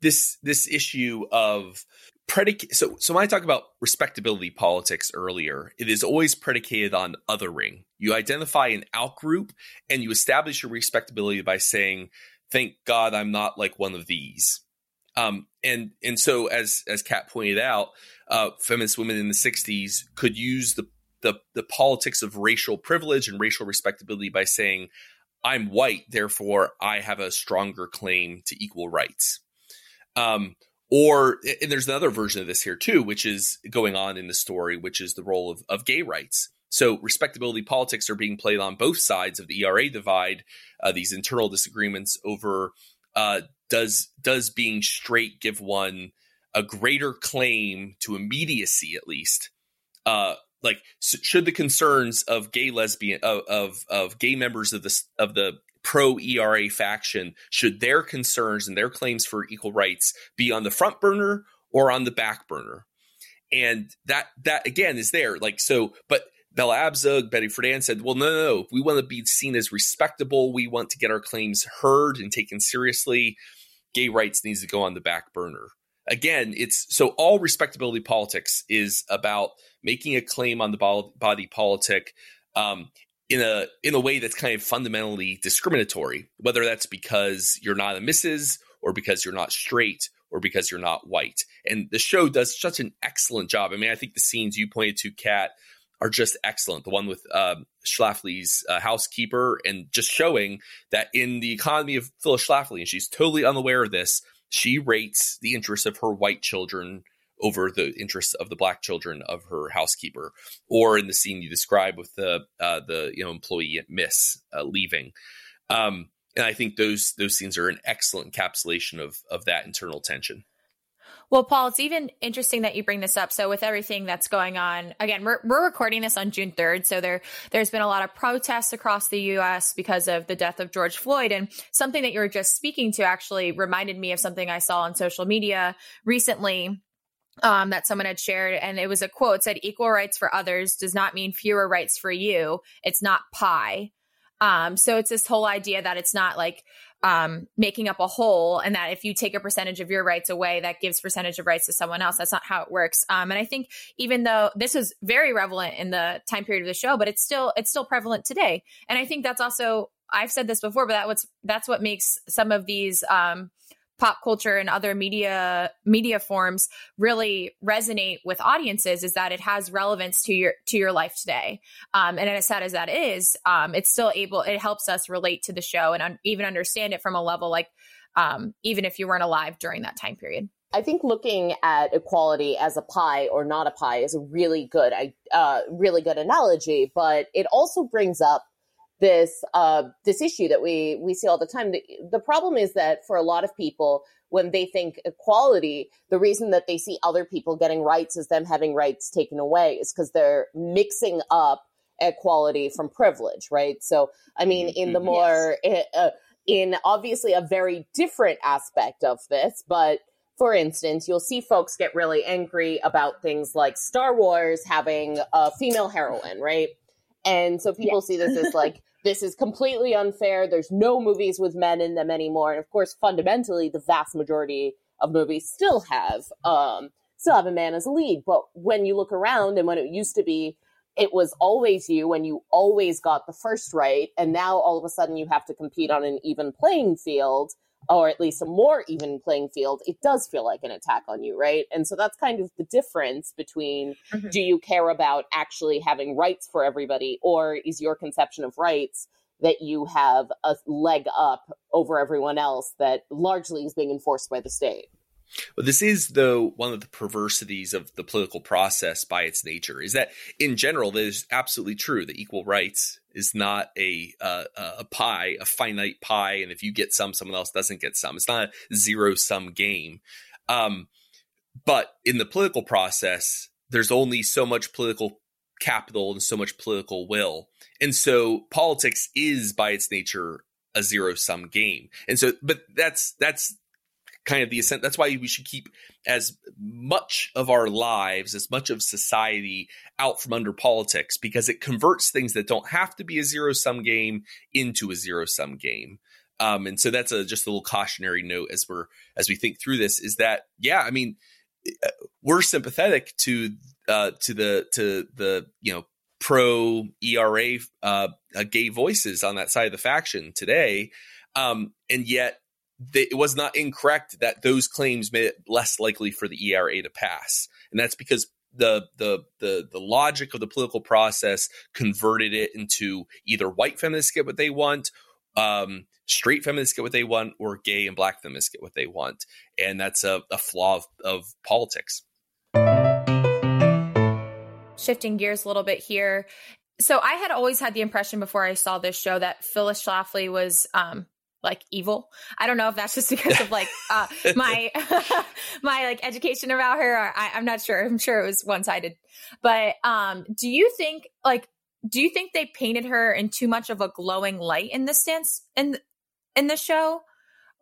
this this issue of predicate so so when I talk about respectability politics earlier, it is always predicated on othering. You identify an outgroup and you establish your respectability by saying, "Thank God I'm not like one of these." Um, and and so as as Kat pointed out, uh, feminist women in the '60s could use the, the the politics of racial privilege and racial respectability by saying, "I'm white, therefore I have a stronger claim to equal rights." Um, or and there's another version of this here too which is going on in the story which is the role of, of gay rights. So respectability politics are being played on both sides of the ERA divide uh, these internal disagreements over uh, does does being straight give one a greater claim to immediacy at least? Uh, like should the concerns of gay lesbian of, of of gay members of the of the pro ERA faction should their concerns and their claims for equal rights be on the front burner or on the back burner? And that that again is there. Like so, but Bella Abzug, Betty Friedan said, well, no, no, no. We want to be seen as respectable. We want to get our claims heard and taken seriously. Gay rights needs to go on the back burner. Again, it's so all respectability politics is about making a claim on the body politic um, in a in a way that's kind of fundamentally discriminatory, whether that's because you're not a missus or because you're not straight or because you're not white. And the show does such an excellent job. I mean, I think the scenes you pointed to, Kat, are just excellent. The one with um, Schlafly's uh, housekeeper and just showing that in the economy of Phyllis Schlafly, and she's totally unaware of this, she rates the interests of her white children over the interests of the black children of her housekeeper, or in the scene you describe with the uh, the you know employee Miss uh, leaving. Um, and I think those those scenes are an excellent encapsulation of of that internal tension. Well, Paul, it's even interesting that you bring this up. So, with everything that's going on, again, we're, we're recording this on June 3rd. So, there, there's been a lot of protests across the U.S. because of the death of George Floyd. And something that you were just speaking to actually reminded me of something I saw on social media recently um, that someone had shared, and it was a quote said, "Equal rights for others does not mean fewer rights for you. It's not pie." Um, so it's this whole idea that it's not like um, making up a whole, and that if you take a percentage of your rights away, that gives percentage of rights to someone else. That's not how it works. Um, and I think even though this was very relevant in the time period of the show, but it's still it's still prevalent today. And I think that's also I've said this before, but that what's that's what makes some of these um, pop culture and other media media forms really resonate with audiences is that it has relevance to your to your life today um, and as sad as that is um, it's still able it helps us relate to the show and un- even understand it from a level like um, even if you weren't alive during that time period I think looking at equality as a pie or not a pie is a really good, I uh, really good analogy. But it also brings up this uh, this issue that we we see all the time. The, the problem is that for a lot of people, when they think equality, the reason that they see other people getting rights as them having rights taken away is because they're mixing up equality from privilege, right? So, I mean, in the mm-hmm. more yes. Eh, uh, in obviously a very different aspect of this, but for instance, you'll see folks get really angry about things like Star Wars having a female heroine, right? And so people see this as like, this is completely unfair. There's no movies with men in them anymore. And of course, fundamentally, the vast majority of movies still have um, still have a man as a lead. But when you look around and when it used to be it was always you and you always got the first right. And now all of a sudden you have to compete on an even playing field or at least a more even playing field, it does feel like an attack on you, right? And so that's kind of the difference between mm-hmm. do you care about actually having rights for everybody, or is your conception of rights that you have a leg up over everyone else that largely is being enforced by the state? Well, this is though one of the perversities of the political process by its nature is that in general that is absolutely true that equal rights is not a uh, a pie, a finite pie, and if you get some, someone else doesn't get some. It's not a zero sum game. Um, but in the political process, there's only so much political capital and so much political will, and so politics is by its nature a zero sum game. And so, but that's that's kind of the ascent. That's why we should keep as much of our lives, as much of society out from under politics because it converts things that don't have to be a zero sum game into a zero sum game. Um, and so that's a, just a little cautionary note as we're as we think through this is that yeah, I mean uh, we're sympathetic to uh, to the to the you know pro ERA uh, uh, gay voices on that side of the faction today, um, and yet they, it was not incorrect that those claims made it less likely for the ERA to pass, and that's because the the the the logic of the political process converted it into either white feminists get what they want, um, straight feminists get what they want, or gay and black feminists get what they want, and that's a, a flaw of, of politics. Shifting gears a little bit here. So I had always had the impression before I saw this show that Phyllis Schlafly was um, like evil. I don't know if that's just because of like uh, my my like education about her. I, I'm not sure. I'm sure it was one sided. But um, do you think like do you think they painted her in too much of a glowing light in this stance in in the show,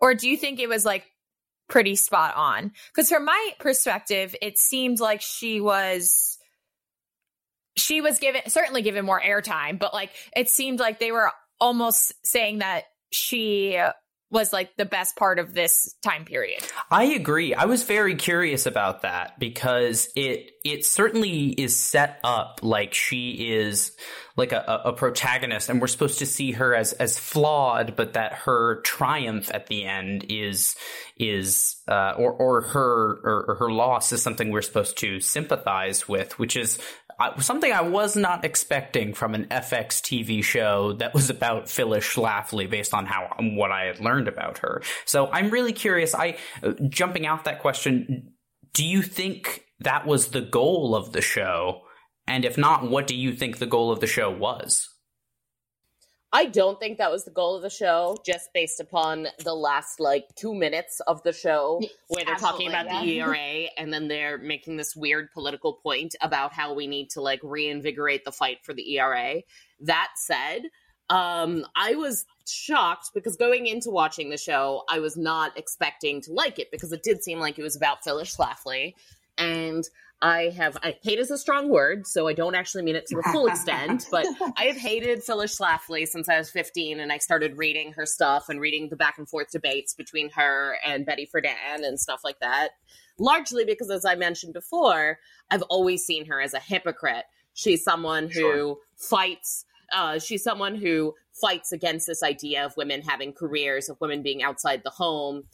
or do you think it was like pretty spot on? Because from my perspective, it seemed like she was she was given certainly given more airtime, but like it seemed like they were almost saying that she was like the best part of this time period. I agree. I was very curious about that because it it certainly is set up like she is like a, a protagonist and we're supposed to see her as as flawed, but that her triumph at the end is is uh, or or her or, or her loss is something we're supposed to sympathize with, which is something I was not expecting from an FX TV show that was about Phyllis Schlafly based on how what I had learned about her. So I'm really curious. I uh, jumping out that question. Do you think that was the goal of the show? And if not, what do you think the goal of the show was? I don't think that was the goal of the show, just based upon the last like two minutes of the show where they're talking about yeah. the ERA and then they're making this weird political point about how we need to like reinvigorate the fight for the ERA. That said, um, I was shocked because going into watching the show, I was not expecting to like it because it did seem like it was about Phyllis Schlafly. And I have, I hate is a strong word, so I don't actually mean it to the full extent, but I have hated Phyllis Schlafly since I was 15 and I started reading her stuff and reading the back and forth debates between her and Betty Friedan and stuff like that. Largely because, as I mentioned before, I've always seen her as a hypocrite. She's someone who sure. fights, uh, she's someone who fights against this idea of women having careers, of women being outside the home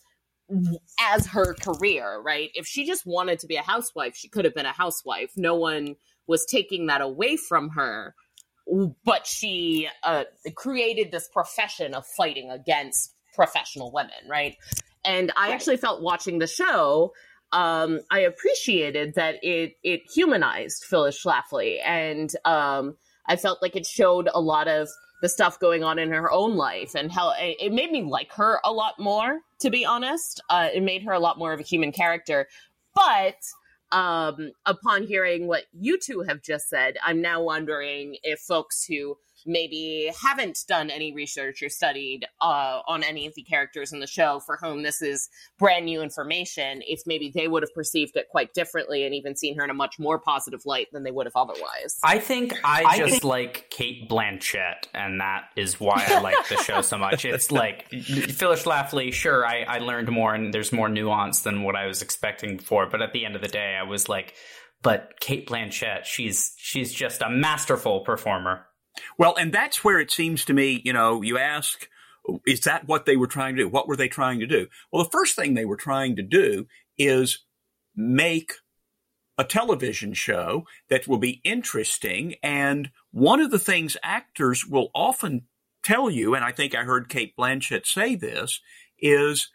as her career, right? If she just wanted to be a housewife, she could have been a housewife. No one was taking that away from her. But she uh, created this profession of fighting against professional women, right? And I right. actually felt watching the show, um, I appreciated that it it humanized Phyllis Schlafly, and um, I felt like it showed a lot of the stuff going on in her own life and how it made me like her a lot more to be honest. Uh, it made her a lot more of a human character. But um, upon hearing what you two have just said i'm now wondering if folks who maybe haven't done any research or studied uh, on any of the characters in the show for whom this is brand new information, if maybe they would have perceived it quite differently and even seen her in a much more positive light than they would have otherwise. I think I, I just think- like Cate Blanchett, and that is why I like the show so much. It's like Phyllis Schlafly, sure, I, I learned more and there's more nuance than what I was expecting before, but at the end of the day, I was like, but Cate Blanchett, she's she's just a masterful performer. Well, and that's where it seems to me, you know, you ask, is that what they were trying to do? What were they trying to do? Well, the first thing they were trying to do is make a television show that will be interesting. And one of the things actors will often tell you, and I think I heard Cate Blanchett say this, is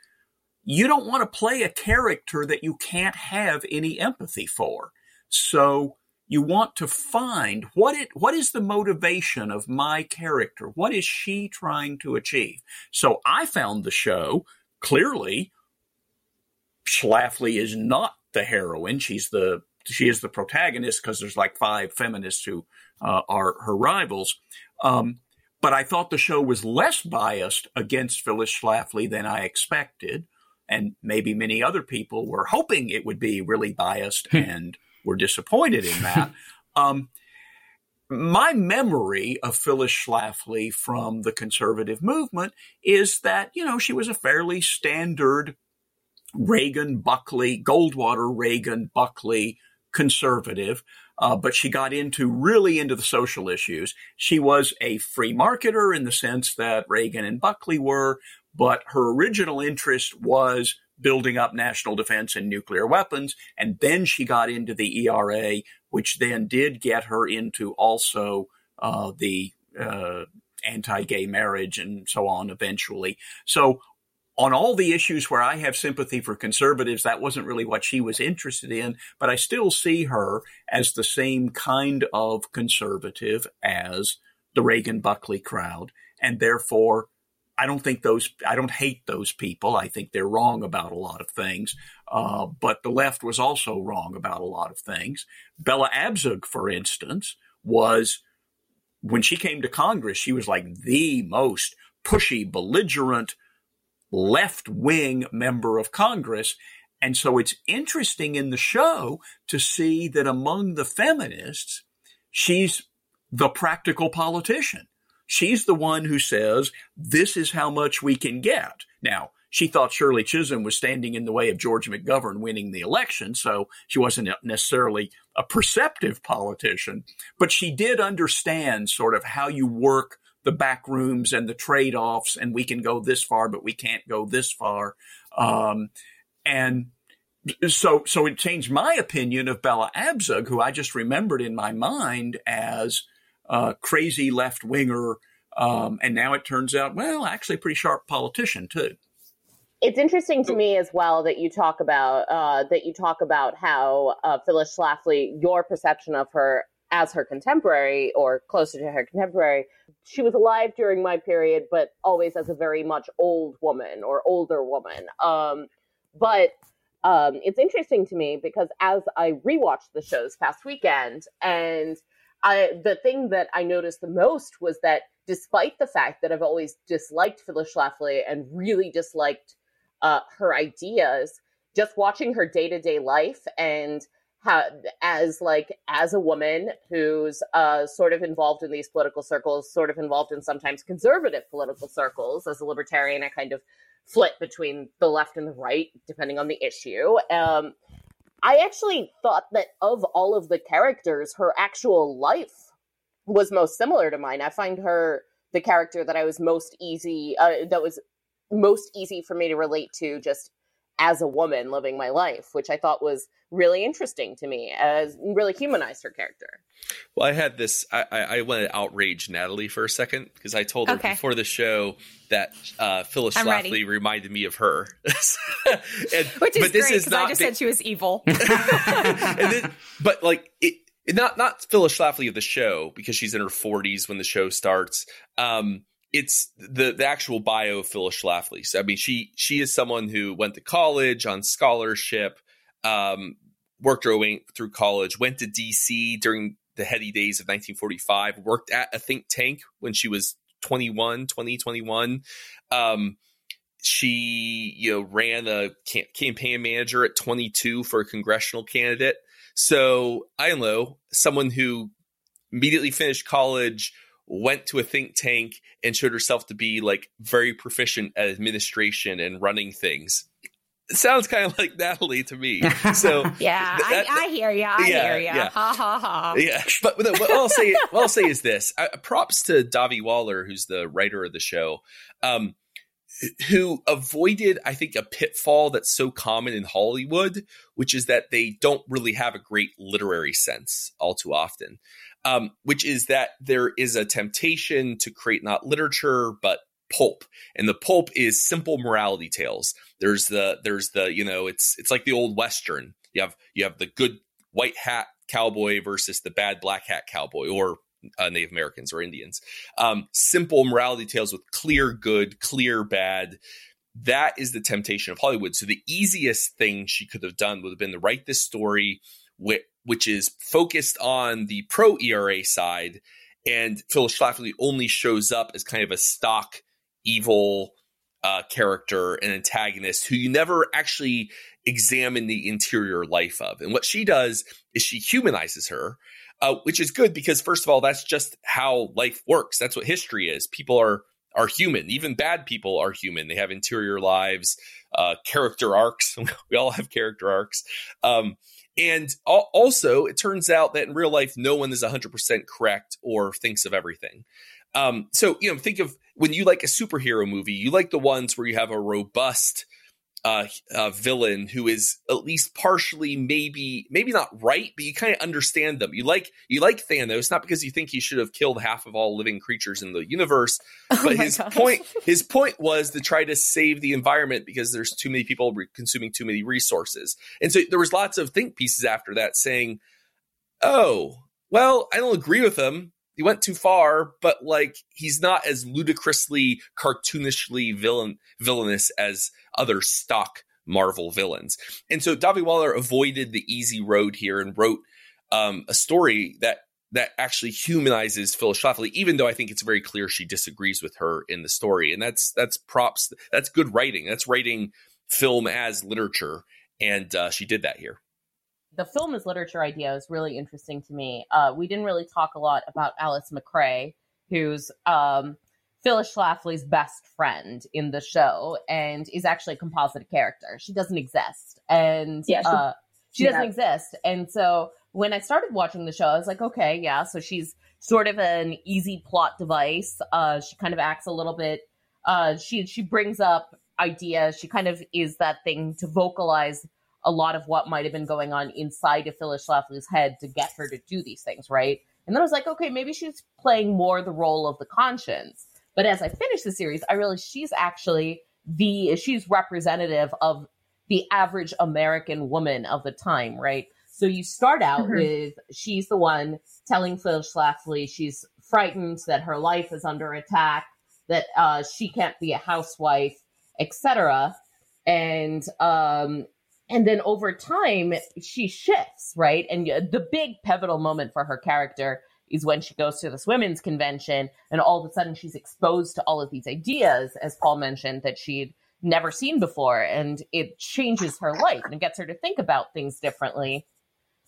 you don't want to play a character that you can't have any empathy for. So you want to find what it what is the motivation of my character? What is she trying to achieve? So i found the show clearly schlafly is not the heroine. She's the she is the protagonist because there's like five feminists who uh, are her rivals. Um, but i thought the show was less biased against phyllis schlafly than i expected and maybe many other people were hoping it would be really biased hmm. and were disappointed in that. um, my memory of Phyllis Schlafly from the conservative movement is that, you know, she was a fairly standard Reagan, Buckley, Goldwater, Reagan, Buckley conservative. Uh, but she got into really into the social issues. She was a free marketer in the sense that Reagan and Buckley were, but her original interest was building up national defense and nuclear weapons. And then she got into the ERA, which then did get her into also uh, the uh, anti gay marriage and so on eventually. So, on all the issues where I have sympathy for conservatives, that wasn't really what she was interested in, but I still see her as the same kind of conservative as the Reagan Buckley crowd. And therefore, I don't think those, I don't hate those people. I think they're wrong about a lot of things. Uh, but the left was also wrong about a lot of things. Bella Abzug, for instance, was, when she came to Congress, she was like the most pushy, belligerent, left wing member of Congress. And so it's interesting in the show to see that among the feminists, she's the practical politician. She's the one who says, this is how much we can get. Now, she thought Shirley Chisholm was standing in the way of George McGovern winning the election, so she wasn't necessarily a perceptive politician, but she did understand sort of how you work the back rooms and the trade offs, and we can go this far, but we can't go this far. Um, and so, so it changed my opinion of Bella Abzug, who I just remembered in my mind as uh, crazy left winger. Um, and now it turns out, well, actually a pretty sharp politician too. It's interesting to me as well that you talk about uh, that you talk about how uh, Phyllis Schlafly, your perception of her as her contemporary or closer to her contemporary, she was alive during my period, but always as a very much old woman or older woman. Um, but um, it's interesting to me because as I rewatched the shows past weekend and I, the thing that I noticed the most was that despite the fact that I've always disliked Phyllis Schlafly and really disliked uh, her ideas, just watching her day to day life and how, as like as a woman who's uh, sort of involved in these political circles, sort of involved in sometimes conservative political circles, as a libertarian, I kind of flit between the left and the right depending on the issue. Um, I actually thought that of all of the characters, her actual life was most similar to mine. I find her the character that I was most easy, uh, that was most easy for me to relate to just as a woman living my life, which I thought was really interesting to me as really humanized her character. Well, I had this. I, I want to outrage Natalie for a second because I told her okay. before the show that uh, Phyllis I'm Schlafly ready. reminded me of her. and, Which is but this great because I just said she was evil. then, but like it, not not Phyllis Schlafly of the show because she's in her 40s when the show starts. Um, it's the the actual bio of Phyllis Schlafly. So I mean, she she is someone who went to college on scholarship, um, worked her way through college, went to D.C. during the heady days of 1945, worked at a think tank when she was 21, 20, 21. Um, she you know ran a campaign manager at 22 for a congressional candidate so I know, someone who immediately finished college, went to a think tank, and showed herself to be like very proficient at administration and running things. It sounds kind of like Natalie to me. So yeah, that, I, I, hear you. I yeah, hear you. Yeah. Ha ha ha. Yeah, but, but what I'll say, what I'll say is this: uh, props to Dahvi Waller, who's the writer of the show. Um, who avoided, I think, a pitfall that's so common in Hollywood, which is that they don't really have a great literary sense all too often. Um, which is that there is a temptation to create not literature but pulp, and the pulp is simple morality tales. There's the there's the you know it's it's like the old western. You have you have the good white hat cowboy versus the bad black hat cowboy, or uh, Native Americans or Indians. Um, simple morality tales with clear good, clear bad. That is the temptation of Hollywood. So the easiest thing she could have done would have been to write this story, which, which is focused on the pro ERA side, and Phyllis Schlafly only shows up as kind of a stock evil uh, character and antagonist who you never actually examine the interior life of. And what she does is she humanizes her uh, which is good because first of all, that's just how life works. That's what history is. People are are human. Even bad people are human. They have interior lives, uh, character arcs. we all have character arcs. Um, and also, it turns out that in real life, no one is 100% correct or thinks of everything. Um, so, you know, think of when you like a superhero movie, you like the ones where you have a robust uh, uh, villain who is at least partially maybe maybe not right, but you kind of understand them. You like you like Thanos not because you think he should have killed half of all living creatures in the universe, oh but his gosh. point his point was to try to save the environment because there's too many people re- consuming too many resources. And so there was lots of think pieces after that saying, "Oh, well, I don't agree with him, he went too far, but like he's not as ludicrously cartoonishly villain villainous as other stock Marvel villains. And so Dahvi Waller avoided the easy road here and wrote um, a story that that actually humanizes Phyllis Schlafly, even though I think it's very clear she disagrees with her in the story. And that's that's props. That's good writing. That's writing film as literature, and uh, she did that here the film as literature idea is really interesting to me. Uh, we didn't really talk a lot about Alice Macray, who's um, Phyllis Schlafly's best friend in the show and is actually a composite character. She doesn't exist. And yeah, she, uh, she doesn't exist. And so when I started watching the show, I was like, okay, yeah, so she's sort of an easy plot device. Uh, she kind of acts a little bit, uh, she, she brings up ideas. She kind of is that thing to vocalize a lot of what might have been going on inside of Phyllis Schlafly's head to get her to do these things, right? And then I was like, okay, maybe she's playing more the role of the conscience. But as I finished the series, I realized she's actually the she's representative of the average American woman of the time, right? So you start out mm-hmm. with she's the one telling Phyllis Schlafly she's frightened that her life is under attack, that uh, she can't be a housewife, etc. And um, and then over time she shifts right? And the big pivotal moment for her character is when she goes to this women's convention and all of a sudden she's exposed to all of these ideas as paul mentioned that she'd never seen before. And it changes her life and gets her to think about things differently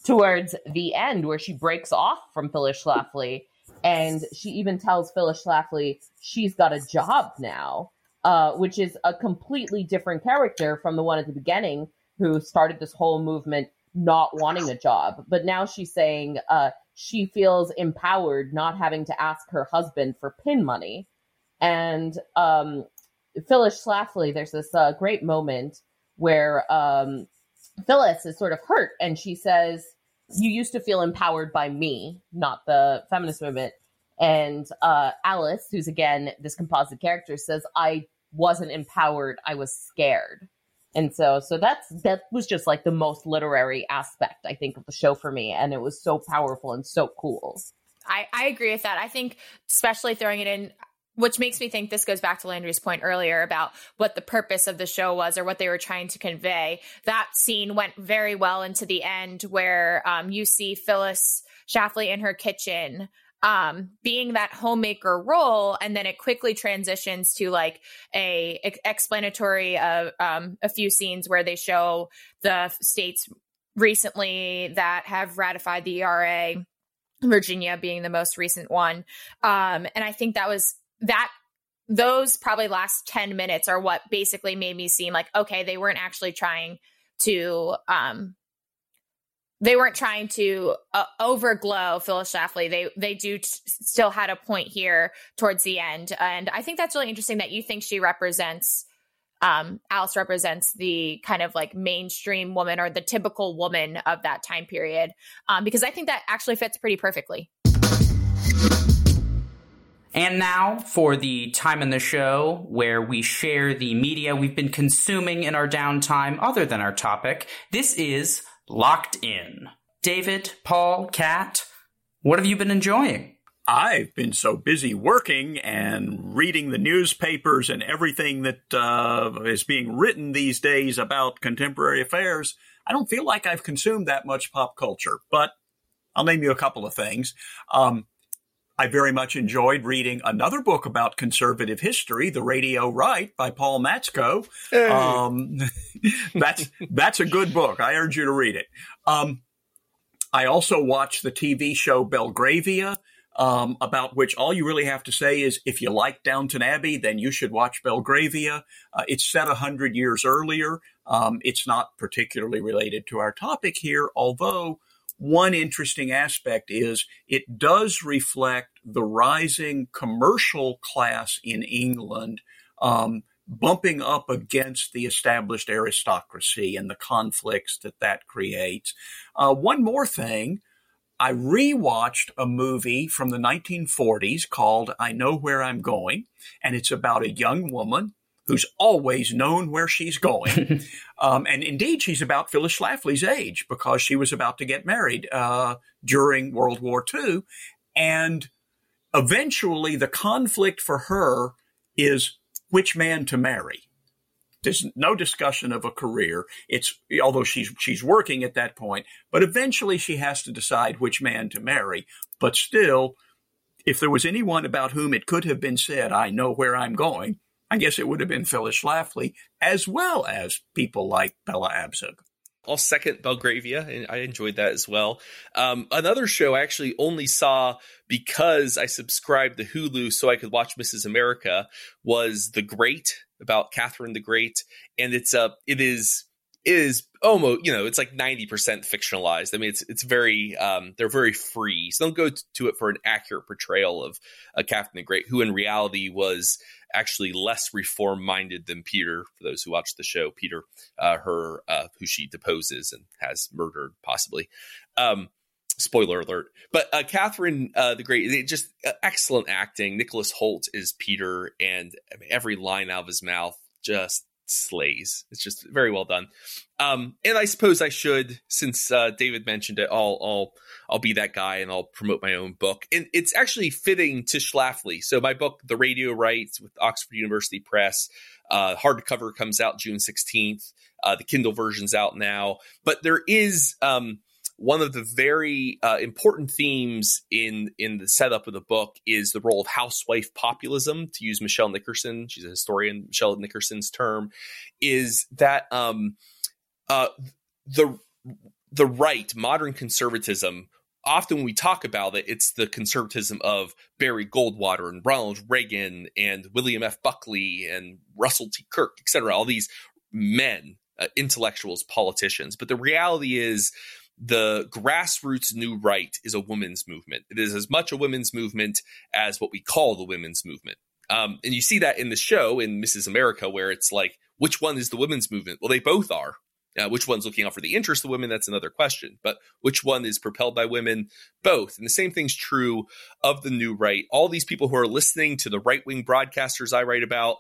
towards the end where she breaks off from phyllis schlafly. And she even tells phyllis schlafly she's got a job now uh, which is a completely different character from the one at the beginning who started this whole movement not wanting a job. But now she's saying uh, she feels empowered not having to ask her husband for pin money. And um, Phyllis Schlafly, there's this uh, great moment where um, Phyllis is sort of hurt and she says, You used to feel empowered by me, not the feminist movement. And uh, Alice, who's again this composite character, says, I wasn't empowered, I was scared. And so, so that's that was just like the most literary aspect I think of the show for me, and it was so powerful and so cool. I, I agree with that. I think, especially throwing it in, which makes me think this goes back to Landry's point earlier about what the purpose of the show was or what they were trying to convey. That scene went very well into the end where um, you see Phyllis Schlafly in her kitchen um, being that homemaker role, and then it quickly transitions to like a, explanatory of um, a few scenes where they show the states recently that have ratified the ERA, Virginia being the most recent one, um, and I think that was that those probably last 10 minutes are what basically made me seem like okay they weren't actually trying to um they weren't trying to uh, overglow Phyllis Schlafly. They they do t- still had a point here towards the end, and I think that's really interesting that you think she represents. Um, Alice represents the kind of like mainstream woman or the typical woman of that time period, um, because I think that actually fits pretty perfectly. And now for the time in the show where we share the media we've been consuming in our downtime other than our topic. This is Locked In. David, Paul, Kat, what have you been enjoying? I've been so busy working and reading the newspapers and everything that uh, is being written these days about contemporary affairs. I don't feel like I've consumed that much pop culture, but I'll name you a couple of things. Um, I very much enjoyed reading another book about conservative history, The Radio Right by Paul Matzko. Hey. Um, that's, that's a good book. I urge you to read it. Um, I also watched the TV show Belgravia, um, about which all you really have to say is if you like Downton Abbey, then you should watch Belgravia. Uh, it's set a hundred years earlier. Um, it's not particularly related to our topic here, although one interesting aspect is it does reflect the rising commercial class in England, um, bumping up against the established aristocracy and the conflicts that that creates. Uh, one more thing. I rewatched a movie from the 1940s called I Know Where I'm Going, and it's about a young woman who's always known where she's going. um, and indeed, she's about Phyllis Schlafly's age because she was about to get married uh, during World War II. And eventually, the conflict for her is which man to marry. There's no discussion of a career. It's although she's she's working at that point, but eventually she has to decide which man to marry. But still, if there was anyone about whom it could have been said, "I know where I'm going," I guess it would have been Phyllis Schlafly, as well as people like Bella Abzug. I'll second Belgravia, I enjoyed that as well. Um, another show I actually only saw because I subscribed to Hulu so I could watch Mrs. America was The Great about Catherine the Great, and it's a it is is almost you know it's like 90% fictionalized i mean it's it's very um they're very free so don't go to it for an accurate portrayal of Catherine the great who in reality was actually less reform minded than Peter. For those who watch the show, Peter, uh, her uh, who she deposes and has murdered, possibly. Um, spoiler alert. But uh, Catherine uh, the Great, just uh, excellent acting. Nicholas Hoult is Peter, and I mean, every line out of his mouth just slays. It's just very well done. Um, and I suppose I should, since uh, David mentioned it, I'll, I'll I'll be that guy and I'll promote my own book. And it's actually fitting to Schlafly. So my book, The Radio Rights, with Oxford University Press, uh, hardcover comes out June sixteenth. Uh, the Kindle version's out now, but there is um, one of the very uh, important themes in in the setup of the book is the role of housewife populism. To use Michelle Nickerson, she's a historian. Michelle Nickerson's term is that um, uh, the the right, modern conservatism. Often when we talk about it, it's the conservatism of Barry Goldwater and Ronald Reagan and William F. Buckley and Russell T. Kirk, etc. All these men, uh, intellectuals, politicians. But the reality is the grassroots new right is a women's movement. It is as much a women's movement as what we call the women's movement. Um, and you see that in the show in Mrs. America, where it's like, which one is the women's movement? Well, they both are. Uh, which one's looking out for the interests of women? That's another question. But which one is propelled by women? Both. And the same thing's true of the new right. All these people who are listening to the right wing broadcasters I write about,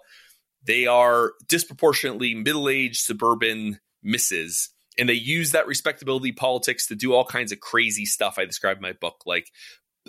they are disproportionately middle aged suburban misses. And they use that respectability politics to do all kinds of crazy stuff. I describe in my book, like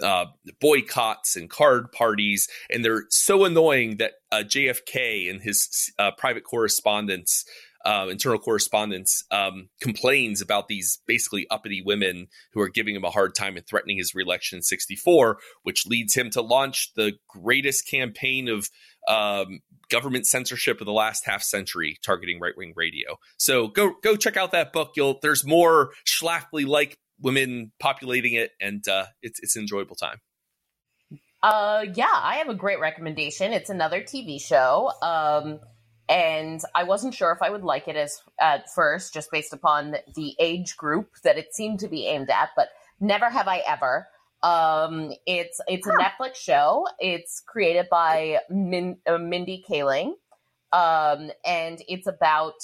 uh, boycotts and card parties, and they're so annoying that uh, JFK and his uh, private correspondence, uh, internal correspondence, um, complains about these basically uppity women who are giving him a hard time and threatening his reelection in '64, which leads him to launch the greatest campaign of um, government censorship of the last half century targeting right wing radio. So go go check out that book. You'll there's more Schlafly like women populating it, and uh, it's it's an enjoyable time. Uh, yeah, I have a great recommendation. It's another TV show. Um, and I wasn't sure if I would like it as at first, just based upon the age group that it seemed to be aimed at. But never have I ever. Um, it's it's a Netflix show. It's created by Min, uh, Mindy Kaling, um, and it's about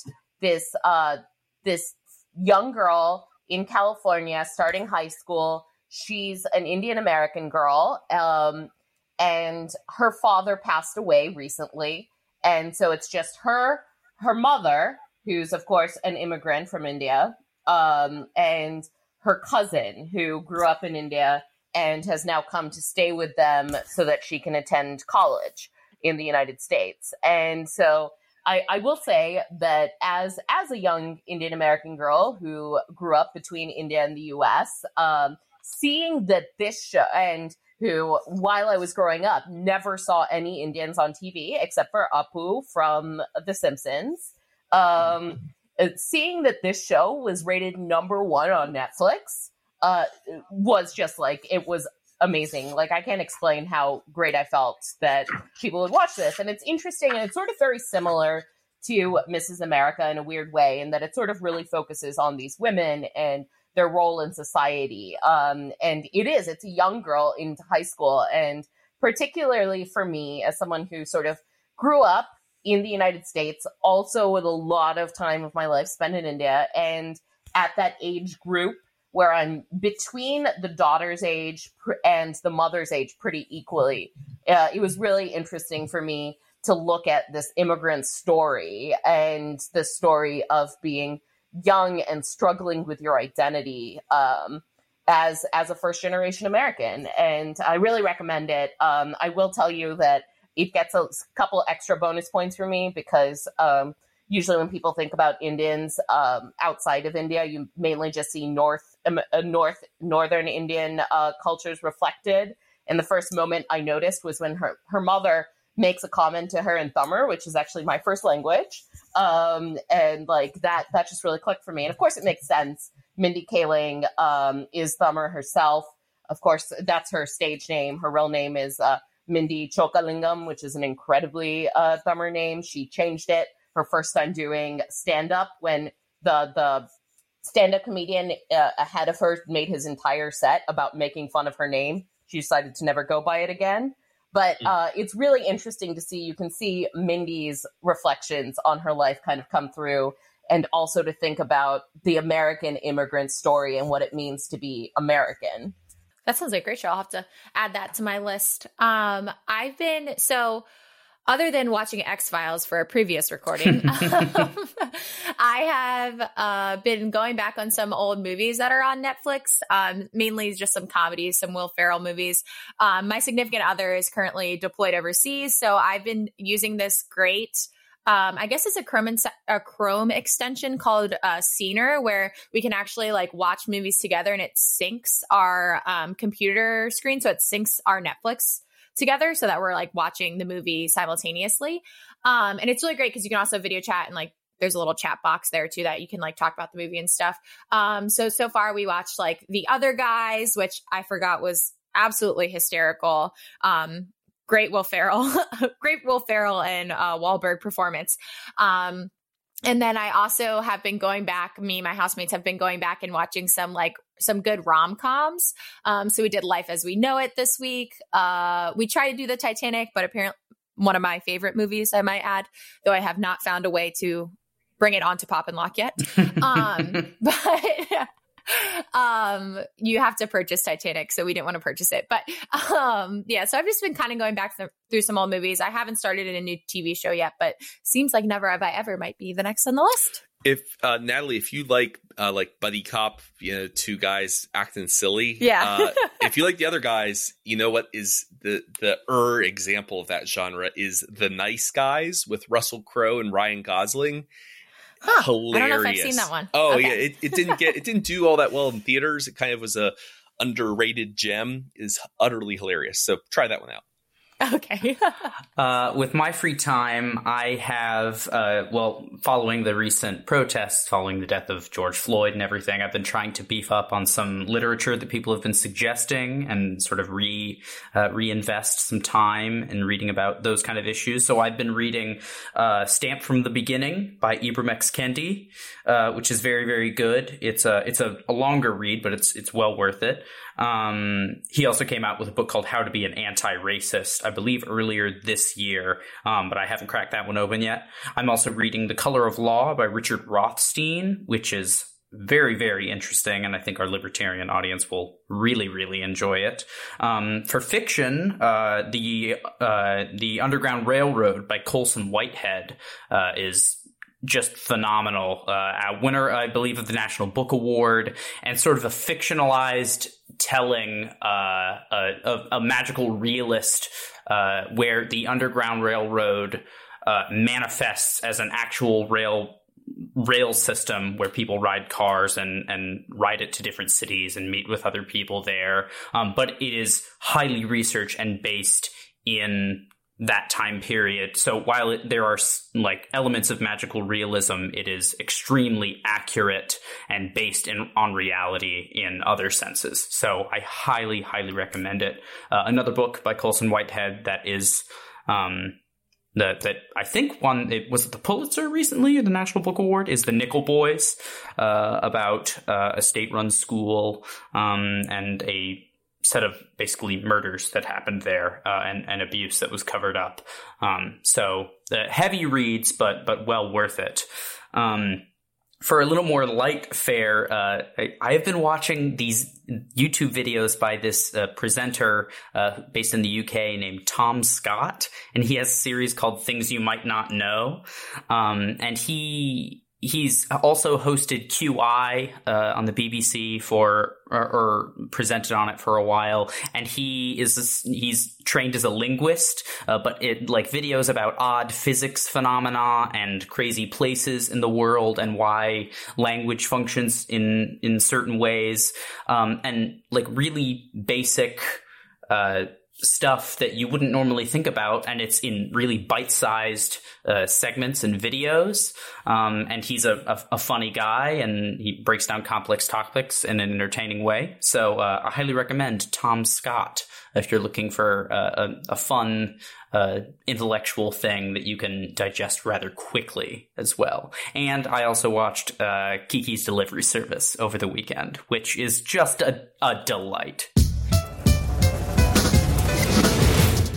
this uh, this young girl in California, starting high school. She's an Indian American girl, um, and her father passed away recently, and so it's just her, her mother, who's of course an immigrant from India, um, and her cousin who grew up in India and has now come to stay with them so that she can attend college in the United States. And so I, I, will say that as as a young Indian American girl who grew up between India and the U.S., um, seeing that this show and who, while I was growing up, never saw any Indians on TV except for Apu from The Simpsons. Um, seeing that this show was rated number one on Netflix uh, was just like it was amazing. Like I can't explain how great I felt that people would watch this. And it's interesting and it's sort of very similar to Mrs. America in a weird way, in that it sort of really focuses on these women and their role in society. Um, and it is, it's a young girl into high school. And particularly for me, as someone who sort of grew up in the United States, also with a lot of time of my life spent in India, and at that age group where I'm between the daughter's age and the mother's age pretty equally. Uh, it was really interesting for me to look at this immigrant story and the story of being young and struggling with your identity um, as as a first generation American. And I really recommend it. Um, I will tell you that it gets a couple extra bonus points for me because um, usually when people think about Indians um, outside of India, you mainly just see North um, uh, North Northern Indian uh, cultures reflected. And the first moment I noticed was when her her mother makes a comment to her in Tamil, which is actually my first language, um, and like that that just really clicked for me. And of course, it makes sense. Mindy Kaling um, is Tamil herself. Of course, that's her stage name. Her real name is uh, Mindy Chokalingam, which is an incredibly uh, Tamil name. She changed it her first time doing stand up when the the stand up comedian uh, ahead of her made his entire set about making fun of her name. She decided to never go by it again. But hmm. uh, it's really interesting to see. You can see Mindy's reflections on her life kind of come through, and also to think about the American immigrant story and what it means to be American. That sounds like a great show. I'll have to add that to my list. Um, I've been so other than watching X Files for a previous recording, um, I have uh, been going back on some old movies that are on Netflix, um, mainly just some comedies, some Will Ferrell movies. Um, my significant other is currently deployed overseas, so I've been using this great. Um, I guess it's a Chrome, a Chrome extension called uh, Scener, where we can actually like watch movies together, and it syncs our um, computer screen, so it syncs our Netflix together so that we're like watching the movie simultaneously. Um, and it's really great because you can also video chat and like there's a little chat box there too that you can like talk about the movie and stuff. Um, so so far we watched like the other guys, which I forgot was absolutely hysterical. Um, great Will Ferrell, great Will Ferrell and uh, Wahlberg performance. Um, and then I also have been going back. Me my housemates have been going back and watching some like some good rom coms. Um, so we did Life as We Know It this week. Uh, we tried to do the Titanic, but apparently one of my favorite movies, I might add, though I have not found a way to bring it onto Pop and Locke yet. Um, but um, you have to purchase Titanic, so we didn't want to purchase it. But um, yeah, so I've just been kind of going back th- through some old movies. I haven't started a new TV show yet, but seems like Never Have I Ever might be the next on the list. If uh, Natalie, if you like uh, like buddy cop, you know, two guys acting silly, yeah. uh, if you like the other guys, you know what is the the er example of that genre is the Nice Guys with Russell Crowe and Ryan Gosling. Huh. Hilarious. I don't know if I've seen that one. Oh Okay. yeah, it, it didn't get it didn't do all that well in theaters. It kind of was a underrated gem. is utterly hilarious. So try that one out. Okay. Uh, with my free time, I have, uh, well, following the recent protests, following the death of George Floyd and everything, I've been trying to beef up on some literature that people have been suggesting and sort of re uh, reinvest some time in reading about those kind of issues. So I've been reading uh, "Stamp from the Beginning" by Ibram X. Kendi, uh, which is very very good. It's a it's a, a longer read, but it's it's well worth it. Um, he also came out with a book called How to Be an Anti-Racist, I believe earlier this year, um, but I haven't cracked that one open yet. I'm also reading The Color of Law by Richard Rothstein, which is very, very interesting, and I think our libertarian audience will really, really enjoy it. Um, for fiction, uh, the uh, the Underground Railroad by Colson Whitehead uh, is just phenomenal. Uh, a winner, I believe, of the National Book Award, and sort of a fictionalized telling, uh, a, a, magical realist, uh, where the Underground Railroad uh, manifests as an actual rail rail system where people ride cars and and ride it to different cities and meet with other people there. Um, but it is highly researched and based in that time period. So while it, there are like elements of magical realism, it is extremely accurate and based in on reality in other senses. So I highly, highly recommend it. Uh, another book by Colson Whitehead that is. Um, that that I think won it was it the Pulitzer recently or the National Book Award is the Nickel Boys uh, about uh, a state-run school um, and a set of basically murders that happened there uh, and, and abuse that was covered up. Um, so uh, heavy reads, but but well worth it. Um, for a little more light fare, uh, I, have been watching these YouTube videos by this uh, presenter uh, based in the UK named Tom Scott, and he has a series called "Things You Might Not Know," um, and he he's also hosted QI uh, on the BBC for or, or presented on it for a while, and he is he's trained as a linguist, uh, but it like videos about odd physics phenomena and crazy places in the world and why language functions in in certain ways, um, and like really basic. Uh, stuff that you wouldn't normally think about, and it's in really bite-sized uh, segments and videos. Um, and he's a, a, a, funny guy, and he breaks down complex topics in an entertaining way. So uh, I highly recommend Tom Scott if you're looking for a, a, fun uh, intellectual thing that you can digest rather quickly as well. And I also watched uh, Kiki's Delivery Service over the weekend, which is just a, a delight.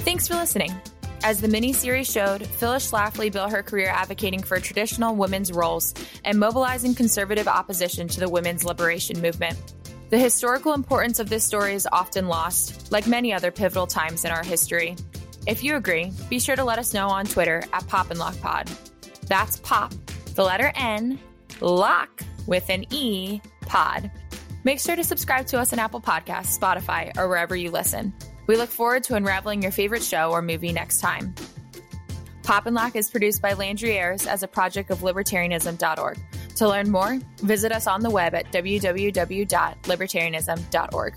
Thanks for listening. As the miniseries showed, Phyllis Schlafly built her career advocating for traditional women's roles and mobilizing conservative opposition to the women's liberation movement. The historical importance of this story is often lost, like many other pivotal times in our history. If you agree, be sure to let us know on Twitter at Pop and Locke Pod. That's Pop, the letter N, Lock with an E, Pod. Make sure to subscribe to us on Apple Podcasts, Spotify, or wherever you listen. We look forward to unraveling your favorite show or movie next time. Pop and Locke is produced by Landry as a project of libertarianism.org. To learn more, visit us on the web at www.libertarianism.org.